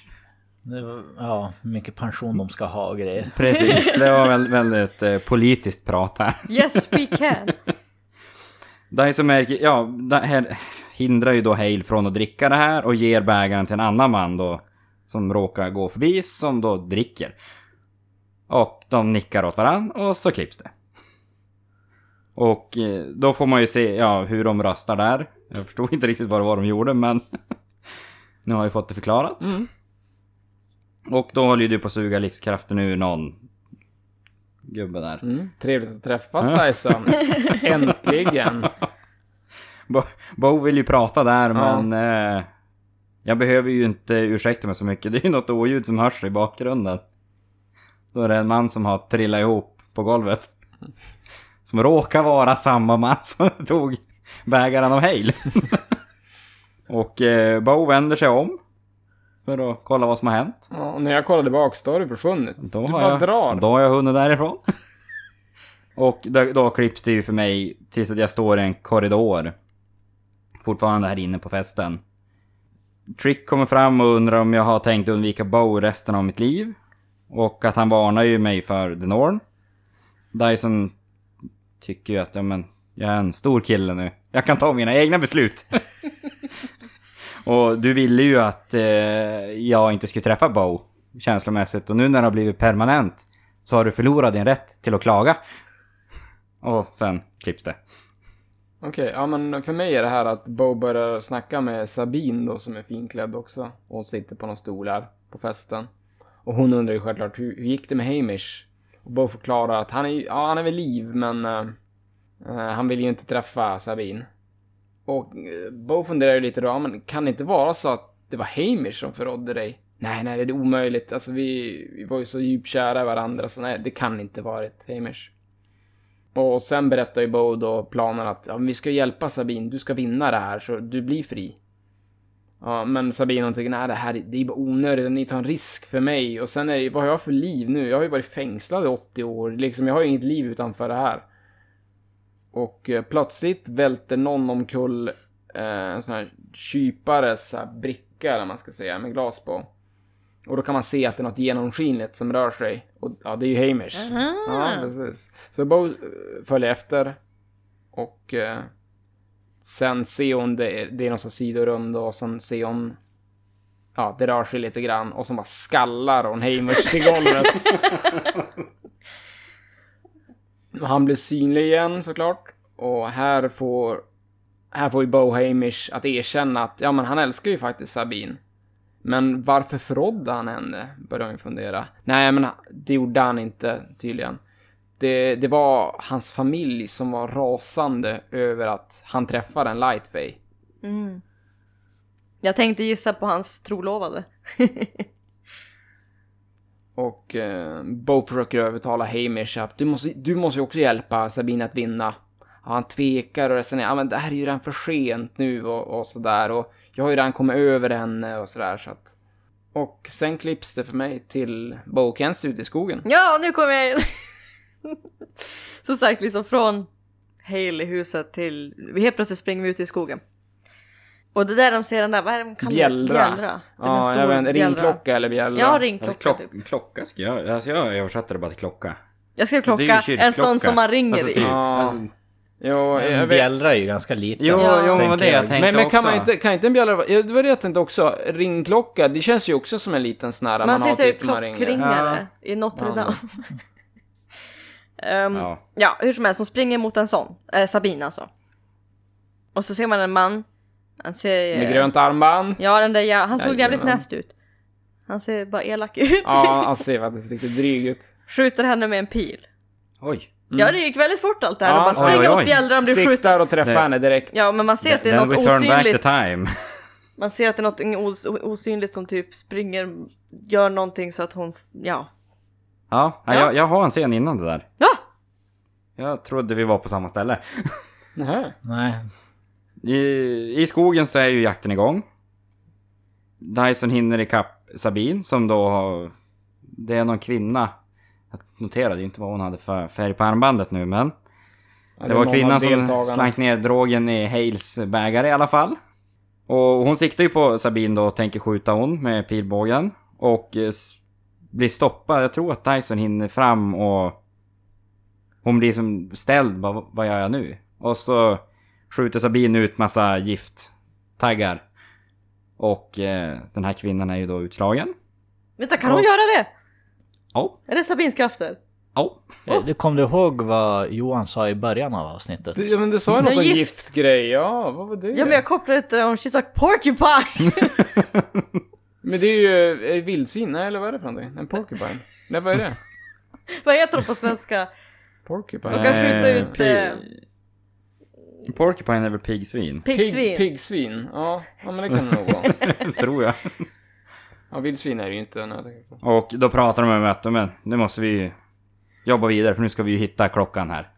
Det var, ja, hur mycket pension de ska ha och grejer. Precis, det var väl, väldigt eh, politiskt prat här. Yes we can! Dyson märker, ja, här hindrar ju då Hale från att dricka det här och ger bägaren till en annan man då. Som råkar gå förbi, som då dricker. Och de nickar åt varann och så klipps det. Och eh, då får man ju se, ja, hur de röstar där. Jag förstod inte riktigt vad det var de gjorde, men... nu har jag fått det förklarat. Och då håller ju du på att suga livskraften ur någon gubbe där. Mm. Trevligt att träffas Dyson. Äntligen. Bo, Bo vill ju prata där Ja. men eh, jag behöver ju inte ursäkta mig så mycket. Det är ju något oljud som hörs i bakgrunden. Då är det en man som har trillat ihop på golvet. Som råkar vara samma man som tog bägaren av Hale. Och eh, Bo vänder sig om. För att kolla vad som har hänt. Ja, och när jag kollade bak så har du försvunnit. Då du bara jag, drar. Då har jag hunnit därifrån. Och då, då klipps det ju för mig tills att jag står i en korridor. Fortfarande här inne på festen. Trick kommer fram och undrar om jag har tänkt undvika Bow resten av mitt liv. Och att han varnar ju mig för The Norn. Dyson tycker ju att, ja men, Jag är en stor kille nu. Jag kan ta mina egna beslut. och du ville ju att eh, jag inte skulle träffa Bow känslomässigt. Och nu när det har blivit permanent så har du förlorat din rätt till att klaga. Och sen klipps det. Okej, ja men för mig är det här att Bo börjar snacka med Sabine då som är finklädd också. Och hon sitter på någon stol här på festen. Och hon undrar ju självklart hur, hur gick det med Hamish? Och Bo förklarar att han är ja han är vid liv men uh, han vill ju inte träffa Sabine. Och uh, Bo funderar ju lite då, ja, men kan det inte vara så att det var Hamish som förrådde dig? Nej, nej, det är omöjligt. Alltså vi, vi var ju så djupt kära i varandra så nej, det kan inte varit Hamish. Och sen berättar ju Bo då planen att ja, vi ska hjälpa Sabine, du ska vinna det här så du blir fri. Ja, men Sabine hon tycker nej det här det är bara onödigt, ni tar en risk för mig och sen är det, vad har jag för liv nu? Jag har ju varit fängslad i 80 år, liksom jag har ju inget liv utanför det här. Och eh, plötsligt välter någon omkull eh, en sån här kypares så här, bricka eller vad man ska säga med glas på. Och då kan man se att det är något genomskinligt som rör sig. Och ja, det är ju Hamish. Ja, precis. Så Bo eh, följer efter. Och eh, sen ser hon det, det är någon sån sidorum då och sen ser hon Ja, det rör sig lite grann och så bara skallar hon Hamish till golvet. Han blir synlig igen såklart. Och här får här får ju Bo Hamish att erkänna att ja, men han älskar ju faktiskt Sabine. Men varför förrådde han henne? Börjar hon fundera. Nej, men det gjorde han inte tydligen. Det, det var hans familj som var rasande över att han träffade en Lightfay. Mm. Jag tänkte gissa på hans trolovade. Och eh, Bo försöker övertala Hamish att du måste, du måste ju också hjälpa Sabine att vinna. Ja, han tvekar och resonerar, ja men det här är ju redan för sent nu och, och sådär. Och jag har ju redan kommit över henne och sådär så att... Och sen klipps det för mig till Bo och Kens ute i skogen. Ja, nu kommer jag in! Som sagt, liksom från Haley-huset till... Helt plötsligt springer vi ut i skogen. Och det där de ser den där, vad är det de kallar det? Bjällra. Bjällra. Det är en Ja, jag vet ringklocka eller bjällra. Ja, ringklocka klock, typ. klocka ska jag... Alltså jag översatte det bara till klocka. Jag skrev Alltså, klocka, en sån som man ringer Alltså, i. typ. Ja. Alltså, Jo, jag En vet. bjällra är ju ganska liten. jo, Ja. jo, men vad det jag tänkte Men, men kan också. man inte, kan inte en bjällra vara- ja, det var det jag tänkte också. Ringklocka, det känns ju också som en liten sån här Man man ser har sig typ klockringare i Notre Ja, Dame. Ehm, Ja. Ja, hur som helst, hon springer mot en sån. Eh, Sabine alltså. Och så ser man en man. Han ser... Med grönt armband. Ja, den där ja, han såg jävligt näst ut. Han ser bara elak ut. Ja, han ser faktiskt riktigt dryg ut. Skjuter henne med en pil. Oj. Ja, det gick väldigt fort allt det här. Ja, och bara oj, springer oj, mot oj. bjällran, blir skjuten. Siktar och träffar Det- henne direkt. Ja, men man ser att det är Then något osynligt. time. Man ser att det är något os osynligt som typ springer, gör någonting så att hon, ja. Ja, ja. Ja. Jag, jag har en scen innan det där. Ja! Jag trodde vi var på samma ställe. Nähä. Nej. I, I skogen så är ju jakten igång. Dyson hinner ikapp Sabine som då har... Det är någon kvinna. Jag noterade ju inte vad hon hade för färg på armbandet nu men... Ja, Det var kvinnan som slank ner drogen i Hales bägare i alla fall. Och hon siktar ju på Sabine då och tänker skjuta hon med pilbågen. Och eh, blir stoppad. Jag tror att Dyson hinner fram och... Hon blir som ställd. Vad, vad gör jag nu? Och så skjuter Sabine ut massa gifttaggar. Och eh, den här kvinnan är ju då utslagen. Vänta, kan hon Ja. göra det? Ja. Är det Sabins krafter? Ja. Eh, Du kom du ihåg vad Johan sa i början av avsnittet? Du, ja, men du sa ju Det något om gift. giftgrej. Ja, vad var det? Ja, men jag kopplade det till hon, she's like porcupine! Men det är ju eh, vildsvin, nej, eller vad är det för någonting? En porcupine? Nej, vad är det? Vad heter de på svenska? Porcupine? De kan skjuta Eh, ut, pi- eh, Porcupine är väl pigsvin? Piggsvin. Pig, pigsvin. Ja, ja, men det kan det nog vara. tror jag. Ja, vildsvin är det ju inte. Nej. Och då pratar de med att men nu måste vi ju jobba vidare för nu ska vi ju hitta klockan här.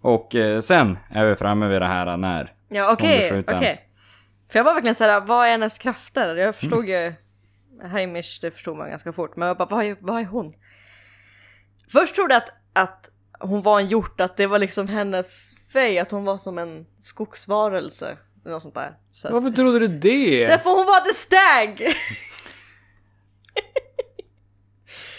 Och eh, sen är vi framme vid det här när... Ja okej, skjuten. okej. För jag var verkligen såhär, vad är hennes krafter? Jag förstod ju Heimish, det förstod man ganska fort. Men jag bara, vad är, vad är hon? Först trodde jag att, att hon var en hjort, att det var liksom hennes fej, att hon var som en skogsvarelse. Eller något sånt där. Så att, Varför trodde du det? därför hon var the stag!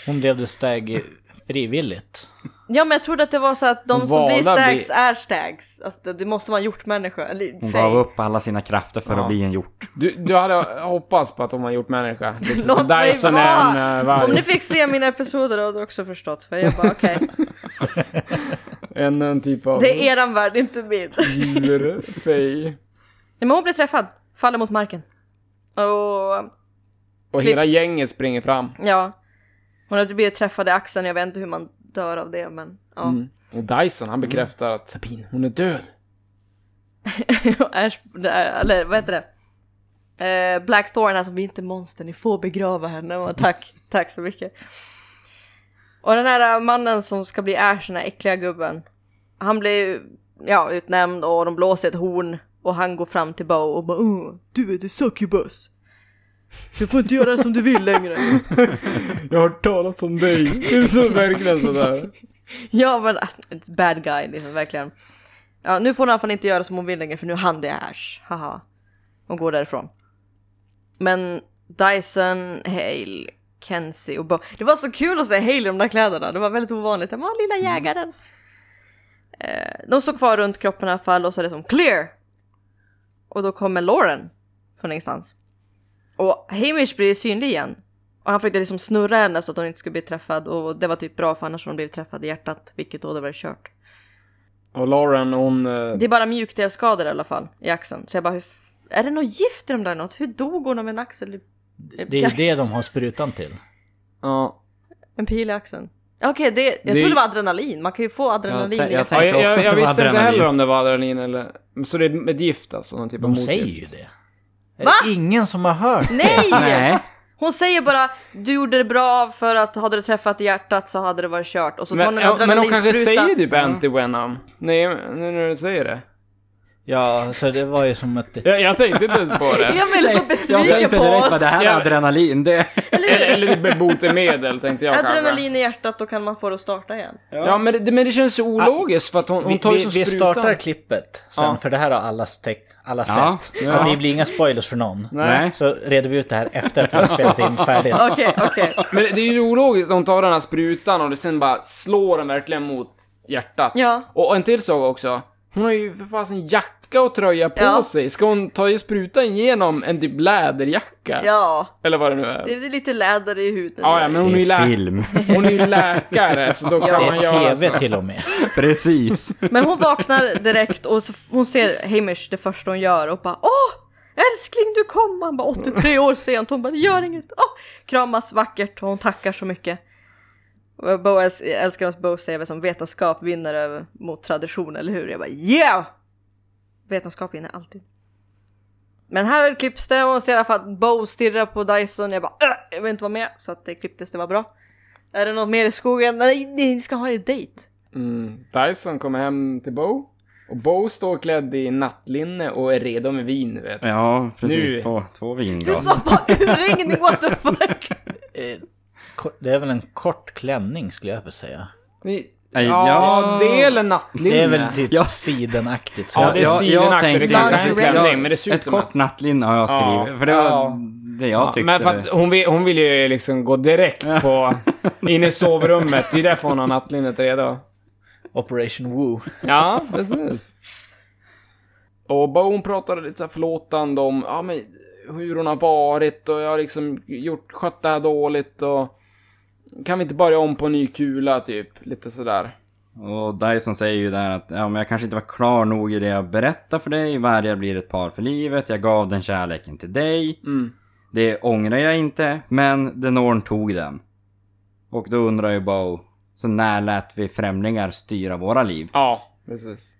Hon blev det stag frivilligt. Ja men jag trodde att det var så att de som blir stags blir- är stags. Alltså det, måste vara en hjortmänniska. Eller Hon gav upp alla sina krafter för Ja. att bli en hjort. Du, du hade hoppats på att de har gjort människa. Lite Låt så mig Dyson vara! är en äh, Om ni varg. fick se mina episoder hade du också förstått. För jag bara okej. En, en typ av Det är eran värld, inte min. djur, fej. Nej, men hon blir träffad. Faller mot marken. Och Och Klipps. hela gänget springer fram. ja. Hon har blivit träffad i axeln. Jag vet inte hur man dör av det men ja. Mm. Och Dyson, han bekräftar att Sabine, hon är död. Ash, eller vad heter det? Eh, Blackthorn, alltså vi är inte monster, ni får begrava henne. Och tack, tack så mycket. Och den här mannen som ska bli Ash, den här äckliga gubben. Han blir ja, utnämnd och de blåser ett horn. Och han går fram till Bo och bara "Åh, Du är the succubus. Du får inte göra som du vill längre. Jag har hört talas om dig. Det är så verkligen sådär. ja men, it's bad guy liksom, verkligen. Ja, nu får hon i alla fall inte göra som hon vill längre för nu är han det Ash. Haha. Och går därifrån. Men Dyson, Hale, Kenzie och Bo. Det var så kul att se Hale i de där kläderna. Det var väldigt ovanligt. Han var lilla jägaren. Eh, de står kvar runt kroppen i alla fall och så är det som clear. Och då kommer Lauren från ingenstans. Och Hamish blir synlig igen. Och han försökte liksom snurra henne så att hon inte skulle bli träffad och det var typ bra för annars hade hon blivit träffad i hjärtat. Vilket då hade varit kört. Och Lauren, hon... eh, Det är bara mjukdelsskador i alla fall i axeln. Så jag bara, hur är det något gift i de där något? Hur dog hon av en axel? Det är ju det de har sprutan till. Ja. En pil i axeln? Okej, det, jag Det- trodde det var adrenalin. Man kan ju få adrenalin Jag i jag jag, jag, jag visste inte heller om det var adrenalin eller... Så det är ett gift alltså? Någon typ av De säger ju motgift. det. Är Va? det ingen som har hört det? Nej! Nej. Hon säger bara du gjorde det bra för att hade du träffat i hjärtat så hade det varit kört. Och så tar hon Men, en ja, men de kanske adrenalinspruta. säger typ anti-venom. Nej, nu när du säger det. Ja, så det var ju som att... Jag, jag tänkte inte ens på det. Emil är så Jag besviken tänkte på direkt oss. vad det här Ja. är adrenalin. Det... eller, eller typ botemedel tänkte jag kanske. Adrenalin i hjärtat, då kan man få det att starta igen. Ja, men det, men det känns så ologiskt för att hon, hon Vi, tar ju vi, som vi sprutan. startar klippet sen, Ja. för det här har alla, stäck, alla Ja. sett. Så Ja. det blir inga spoilers för någon. Nej. Så reder vi ut det här efter att vi har spelat in färdigt. Okej, okej. Men det är ju ologiskt när hon tar den här sprutan och det sen bara slår den verkligen mot hjärtat. Ja. Och en till sak också. Hon har ju för fasen jacka och tröja på Ja. sig. Ska hon ta ju sprutan genom en typ läderjacka? Ja, Eller vad det nu är. det är lite läder i huden. Ja, ja, men hon är är lä- film. hon är ju läkare så då kan Ja. Det man är göra tv så. till och med. Precis. Men hon vaknar direkt och så hon ser Hamish det första hon gör och bara Åh! Älskling du kom! Han bara 83 år sent. Hon bara gör inget. Åh! Kramas vackert och hon tackar så mycket. Och Bo äls- älskar att Bo säger som vetenskap vinner över mot tradition, eller hur? Jag bara yeah! Vetenskap vinner alltid. Men här klipps det och ser i alla fall att Bo stirrar på Dyson. Jag bara äh, jag vill inte vara med. Så att det klipptes, det var bra. Är det något mer i skogen? Nej, ni ska ha er dejt. Mm. Dyson kommer hem till Bo. Och Bo står klädd i nattlinne och är redo med vin, vet du. Ja, precis. Nu. Två, två Du vinglas. sa bara urringning, what the fuck? Det är väl en kort klänning skulle jag få säga. Nej, Ja, ja. det är eller nattlinne. Det är väl typ Ja. sidenaktigt. Så Ja, det är jag- jag sidenaktigt. Det tänkte- kanske är en klänning, men det ser ut Ett som en... kort nattlinne har jag skrivit. Ja. För det var Ja. det jag Ja, tyckte. men för att hon, vill, hon vill ju liksom gå direkt på... in i sovrummet. Det är därför hon har nattlinnet redo. Operation Woo. Ja, precis. Och Bo hon pratade lite så här förlåtande om ja, men, hur hon har varit och jag har liksom gjort, skött det här dåligt och kan vi inte börja om på en ny kula typ, lite sådär. Och Dyson säger ju där att ja, men jag kanske inte var klar nog i det jag berättade för dig. Vargar blir ett par för livet. Jag gav den kärleken till dig. Mm. Det ångrar jag inte, men Denorn tog den. Och då undrar ju Bo, så när lät vi främlingar styra våra liv? Ja, precis.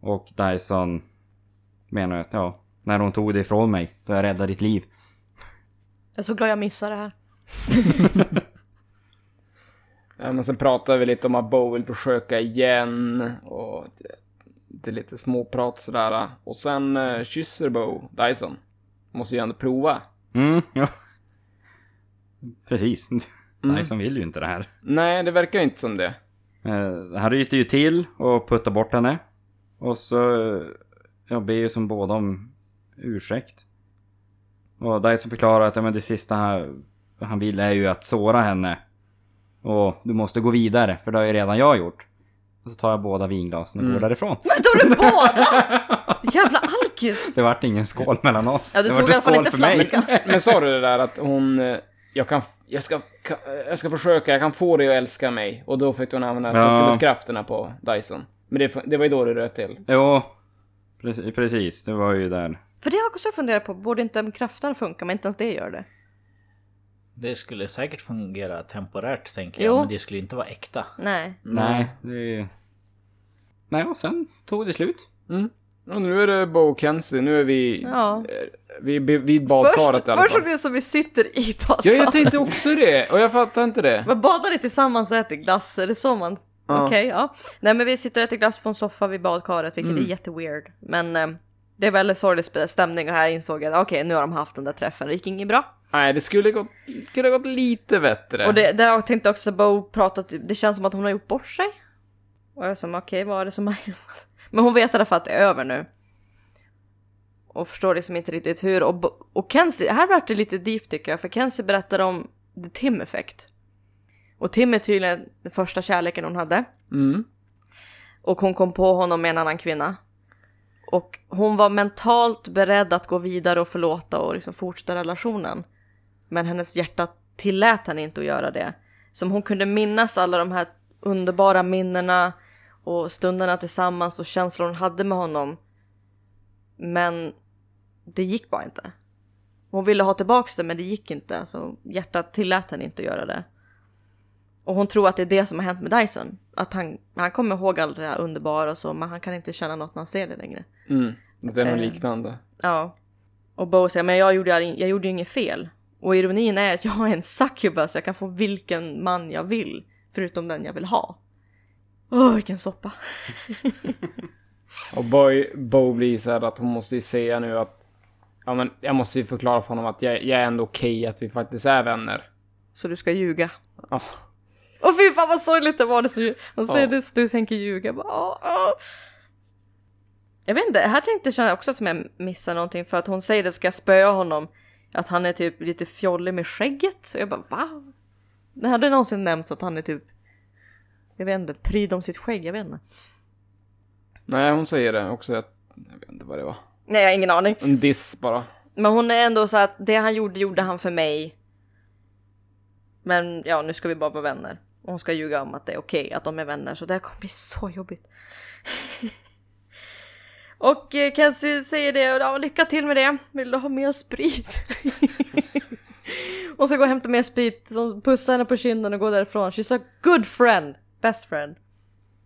Och Dyson menar att ja, när hon tog det ifrån mig, då jag räddade ditt liv. Jag är så glad jag missade det här. Ja, men sen pratar vi lite om att Bo vill försöka igen och det, det är lite småprat sådär. Och sen eh, kysser Bo Dyson. Måste ju ändå prova. Mm, ja. Precis. Mm. Dyson vill ju inte det här. Nej, det verkar ju inte som det. Eh, han ryter ju till och puttar bort henne. Och så eh, jag ber ju som båda om ursäkt. Och Dyson förklarar att ja, men det sista han, han vill är ju att såra henne. Och du måste gå vidare, för det har ju redan jag gjort. Och så tar jag båda vinglasen och går därifrån. Men tog du båda? Jävla alkis! Det vart ingen skål mellan oss. Ja, du det tog i alla fall inte för mig. flaskan. Men sa du det där att hon... eh, Jag kan... Jag ska, ka- jag ska försöka, jag kan få dig att älska mig. Och då fick hon använda Ja. sockerbuskrafterna på Dyson. Men det, det var ju då det röt till. Jo, precis, precis. Det var ju där. För det har jag också funderat på, borde inte kraften funka? Men inte ens det gör det. Det skulle säkert fungera temporärt tänker Jo. jag, men det skulle inte vara äkta. Nej. Nej, det... Nej, och sen tog det slut. Mm. Och nu är det Bo och Kenzie, nu är vi... Ja. eh, Vi är vid badkaret Först, i alla först såg fall. det ut som vi sitter i badkaret. Ja, jag tänkte också det. Och jag fattar inte det. Men badar ni tillsammans och äter glass? Är det så man... Ja. Okej, ja. Nej men vi sitter och äter glass på en soffa vid badkaret, vilket Mm. är jätteweird. Men eh, det är väldigt sorglig sp- stämning och här insåg jag okej, nu har de haft den där träffen, det gick inget bra. Nej, det skulle gått, kunde ha gått lite bättre. Och det, där jag tänkte också Bo pratat, det känns som att hon har gjort bort sig. Och jag som okej, vad är det som har hänt? Men hon vet i alla fall att det är över nu. Och förstår liksom inte riktigt hur. Och, Bo- och Kenzie, här vart det lite deep tycker jag, för Kenzie berättar om the Tim effect. Och Tim är tydligen den första kärleken hon hade. Mm. Och hon kom på honom med en annan kvinna. Och hon var mentalt beredd att gå vidare och förlåta och liksom fortsätta relationen. Men hennes hjärta tillät henne inte att göra det. Som hon kunde minnas alla de här underbara minnena och stunderna tillsammans och känslor hon hade med honom. Men det gick bara inte. Hon ville ha tillbaks det men det gick inte. Alltså, hjärtat tillät henne inte att göra det. Och hon tror att det är det som har hänt med Dyson. Att han, han kommer ihåg allt det här underbara och så, men han kan inte känna något när han ser det längre. Mm. Det är något Eh. liknande. Ja. Och Bo säger, men jag gjorde, jag gjorde ju inget fel. Och ironin är att jag är en succubus, jag kan få vilken man jag vill. Förutom den jag vill ha. Åh, vilken soppa. Och Boy, Bo blir så här att hon måste ju säga nu att... Ja men jag måste ju förklara för honom att jag, jag är ändå okej att vi faktiskt är vänner. Så du ska ljuga. Ja. Och fy fan vad sorgligt det var. Det så, hon säger Ja. det så du tänker ljuga. Bara, åh, åh. Jag vet inte, här tänkte jag också som jag missar någonting för att hon säger det ska jag spöa honom. Att han är typ lite fjollig med skägget. Så jag bara va? Det hade någonsin nämnts att han är typ jag vet inte, pryd om sitt skägg, jag vet inte. Nej, hon säger det också. Att, jag vet inte vad det var. Nej, jag har ingen aning. En diss bara. Men hon är ändå så att det han gjorde, gjorde han för mig. Men ja, nu ska vi bara vara vänner. Och hon ska ljuga om att det är okej att de är vänner, så det här kommer bli så jobbigt. och eh, Kenzie säger det, ja, lycka till med det. Vill du ha mer sprit? hon ska gå och hämta mer sprit, så pussar henne på kinden och gå därifrån. She's a good friend, best friend.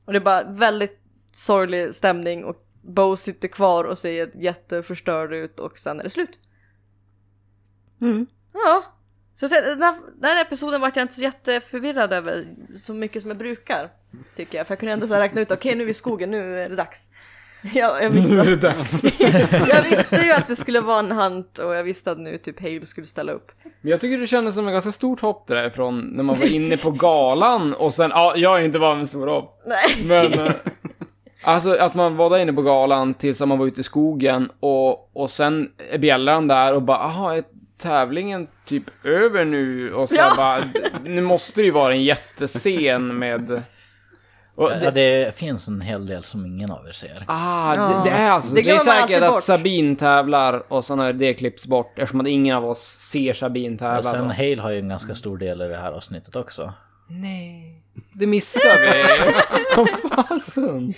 Och det är bara väldigt sorglig stämning och Bo sitter kvar och ser jätteförstörd ut och sen är det slut. Mm. Ja. Så den, här, den här episoden vart jag inte så jätteförvirrad över så mycket som jag brukar. Tycker jag. För jag kunde ändå så räkna ut, okej nu är vi i skogen, nu är det dags. Jag, jag, Nu är visste, det dags. jag visste ju att det skulle vara en hunt och jag visste att nu typ Hale skulle ställa upp. Men jag tycker det kändes som en ganska stort hopp det där från när man var inne på galan och sen, ja, jag är inte van stora hopp. Nej. Men, eh, alltså att man var där inne på galan tills man var ute i skogen och, och sen är bjällran där och bara, aha, tävlingen typ över nu? Och så Ja. bara, nu måste det ju vara en jättescen med... Och Ja, det, det finns en hel del som ingen av er ser. ah, Ja. det, det är alltså, Det det, är säkert att bort. Sabine tävlar och sen har det klippts bort eftersom att ingen av oss ser Sabine tävla. Och sen då. Hale har ju en ganska stor del i det här avsnittet också. Nej, det missar vi. Vad fasen?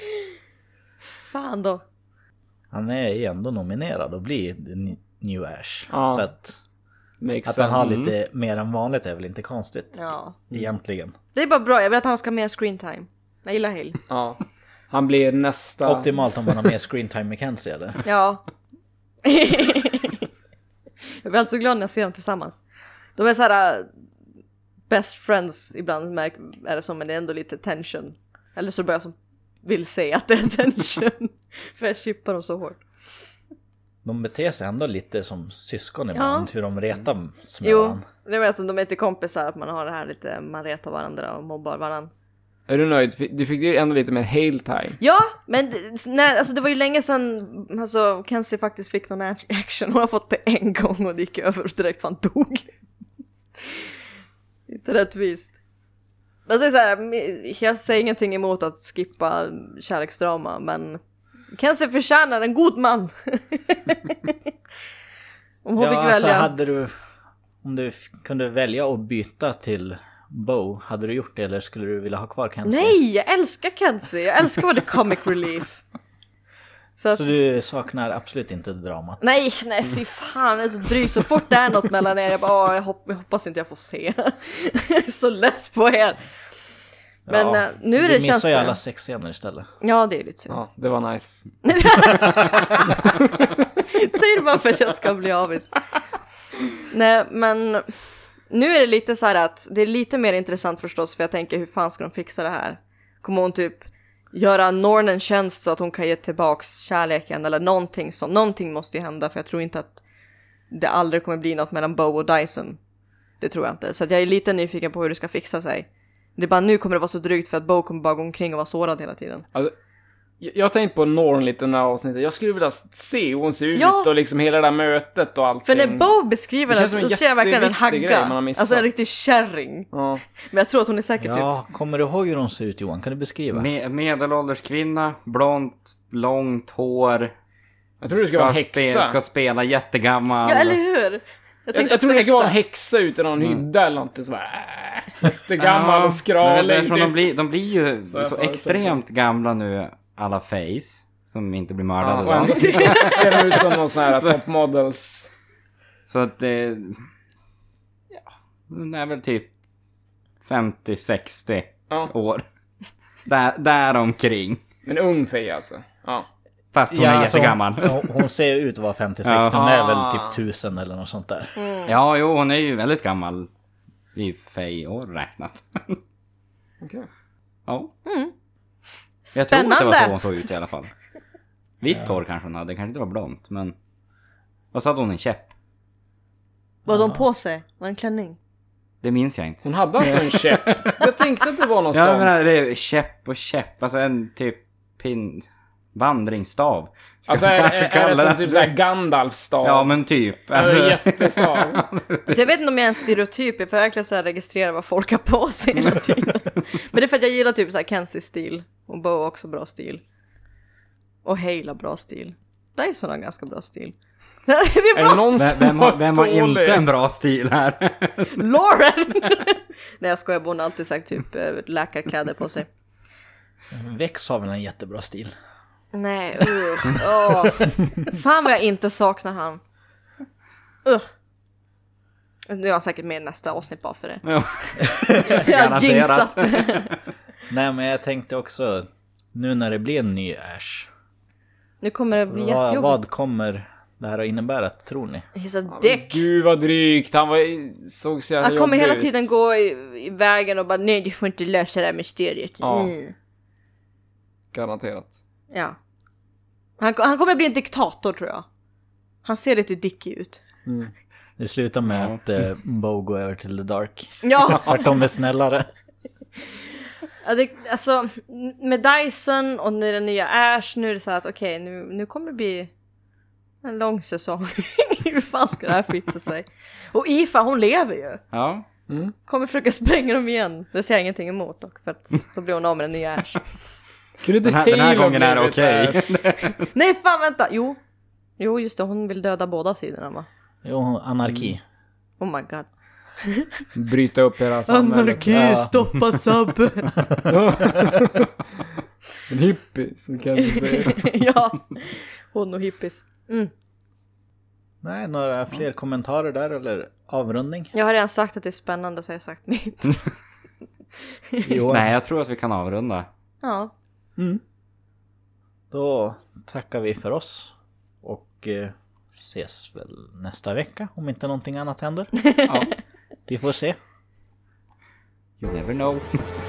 Fan då. Han är ju ändå nominerad och blir New Ash. Ja. Så att, Makes att han har lite mer än vanligt är väl inte konstigt. Ja. Egentligen. Det är bara bra, jag vill att han ska ha mer screen time. Jag gillar Hale. Ja. Han blir nästa... Optimalt om man har mer screentime med Kenzie eller? Ja. jag blir alltså glad när jag ser dem tillsammans. De är så här äh, best friends ibland märk, är det som, men det är ändå lite tension. Eller så börjar jag som vill säga att det är tension. För jag chippar dem så hårt. De beter sig ändå lite som syskon ibland, hur de retar med Jo, varandra. det är väl som de är till kompisar, att man har det här lite, man retar varandra och mobbar varandra. Är du nöjd? Du fick ju ändå lite mer hail time. Ja, men det- när, alltså det var ju länge sedan alltså, Kenzie faktiskt fick någon ac- action. Hon har fått det en gång och det gick över direkt för han dog. Inte rättvist. Jag säger, så här, jag säger ingenting emot att skippa kärleksdrama men Kenzie förtjänar en god man. Om hon ja, fick alltså välja. hade du... Om du kunde välja att byta till Bo, hade du gjort det eller skulle du vilja ha kvar Kenzie? Nej, jag älskar Kenzie. Jag älskar vara the comic relief. Så att, Så du saknar absolut inte dramat? Nej, nej fy fan det är så drygt. Så fort det är något mellan er, jag bara, "Åh, jag, hopp, jag hoppas inte jag får se. Jag är så less på er. Men Ja, eh, nu är du det missar känns ju det... alla sexscener istället. Ja, det är lite synd. Ja, det var nice. Säger du bara för att jag ska bli avis. Nej, men nu är det lite så här att det är lite mer intressant förstås för jag tänker hur fan ska de fixa det här? Kommer hon typ göra Norn en tjänst så att hon kan ge tillbaks kärleken eller någonting så Någonting måste ju hända för jag tror inte att det aldrig kommer bli något mellan Bo och Dyson. Det tror jag inte. Så att jag är lite nyfiken på hur det ska fixa sig. Det är bara nu kommer det vara så drygt för att Bo kommer bara gå omkring och vara sårad hela tiden. Alltså, jag har tänkt på Norn lite i det här avsnittet. Jag skulle vilja se hur hon ser ut Ja. och liksom hela det där mötet och allting. För när Bo beskriver Det det, då ser jag verkligen en hagga. Alltså en riktig kärring. Ja. Men jag tror att hon är säkert typ... Ja, kommer du ihåg hur hon ser ut Johan? Kan du beskriva? Me medelålders kvinna, blont, långt hår. Jag tror det ska vara en spe- häxa. ska spela jättegammal. Ja, eller hur? Jag, Jag, jag tror det ska vara en häxa. ute i någon hydda eller bara, äh, jättegammal och skral. de, blir, de blir ju Så så, extremt gamla nu, alla face. Som inte blir Ja, mördade och då. ändå ser ut som någon sån här top models. Så att det... Ja, hon är väl typ 50-60 Ja, år. Där, där omkring. en ung fej alltså. Ja. Fast hon är alltså, jättegammal. Hon, hon ser ut att vara 50-60, Ja. hon är väl Ah. typ 1000 eller något sånt där. Ja, jo, hon är ju väldigt gammal. I fej-år räknat. Okej. ja. Jag tror att det var så hon såg ut i alla fall. Vitt hår kanske hon hade, kanske inte var blont, men... Vad sa hon? En käpp? Vad hade hon på sig? Var det en klänning? Det minns jag inte. Hon hade alltså en käpp. Jag tänkte att det var någon Ja, sån. menar, det är käpp och käpp. Alltså en typ pin... Vandringsstav. Ska Alltså är, kanske är, är det som typ såhär Gandalfs stav? Ja, men typ. Alltså, Alltså, jättestav. Alltså jag vet inte om jag är en stereotyp, jag får verkligen så här registrera vad folk har på sig hela tiden. Men det är för att jag gillar typ så här Kenzies stil. Och Bo har också bra stil. Och Hale har bra stil. Dyson har ganska bra stil. det är Är bra det någon vem, som vem, har, vem har inte en bra stil här? Lauren! Nej jag skojar, hon har alltid sagt typ eh, läkarkläder på sig. Vex har väl en jättebra stil. Nej, usch. Åh. Fan vad jag inte saknar han. Usch. Nu är han säkert med i nästa avsnitt bara för det. Ja. Jag har jinxat det. Nej men jag tänkte också, nu när det blir en ny Ash. Nu kommer det bli Vad, jättejobbigt. vad kommer det här att innebära tror ni? He's a dick. Gud vad drygt. Han var, såg så jävla Han kommer hela ut. tiden gå i, i vägen och bara nej du får inte lösa det här mysteriet. Ja. Mm. Garanterat. Ja. Han, han kommer bli en diktator tror jag. Han ser lite dickig ut. Det slutar med Ja. att eh, Bo går över till the dark. Ja, Vart de är snällare. ja det, alltså med Dyson och nu den nya Ash nu är det så här att okej nu, nu kommer det bli en lång säsong. Hur fan ska det här fixa sig? Och Ifa hon lever ju. ja. Kommer försöka spränga dem igen. Det ser jag ingenting emot dock för att då blir hon av med den nya Ash. Kunde inte Den här, den här gången är det okej. Nej fan vänta, jo. Jo just det, hon vill döda båda sidorna va? Jo, anarki. Oh my god. Bryta upp hela samhället. Ja. stoppa subben! En hippie, som kan säga. ja, hon och hippies. Mm. Nej, några fler kommentarer där eller avrundning? Jag har redan sagt att det är spännande så jag har sagt mitt. Jo, Nej, jag tror att vi kan avrunda. Ja, då tackar vi för oss. Och eh, ses väl nästa vecka om inte någonting annat händer. Ja. Vi får se. You never know.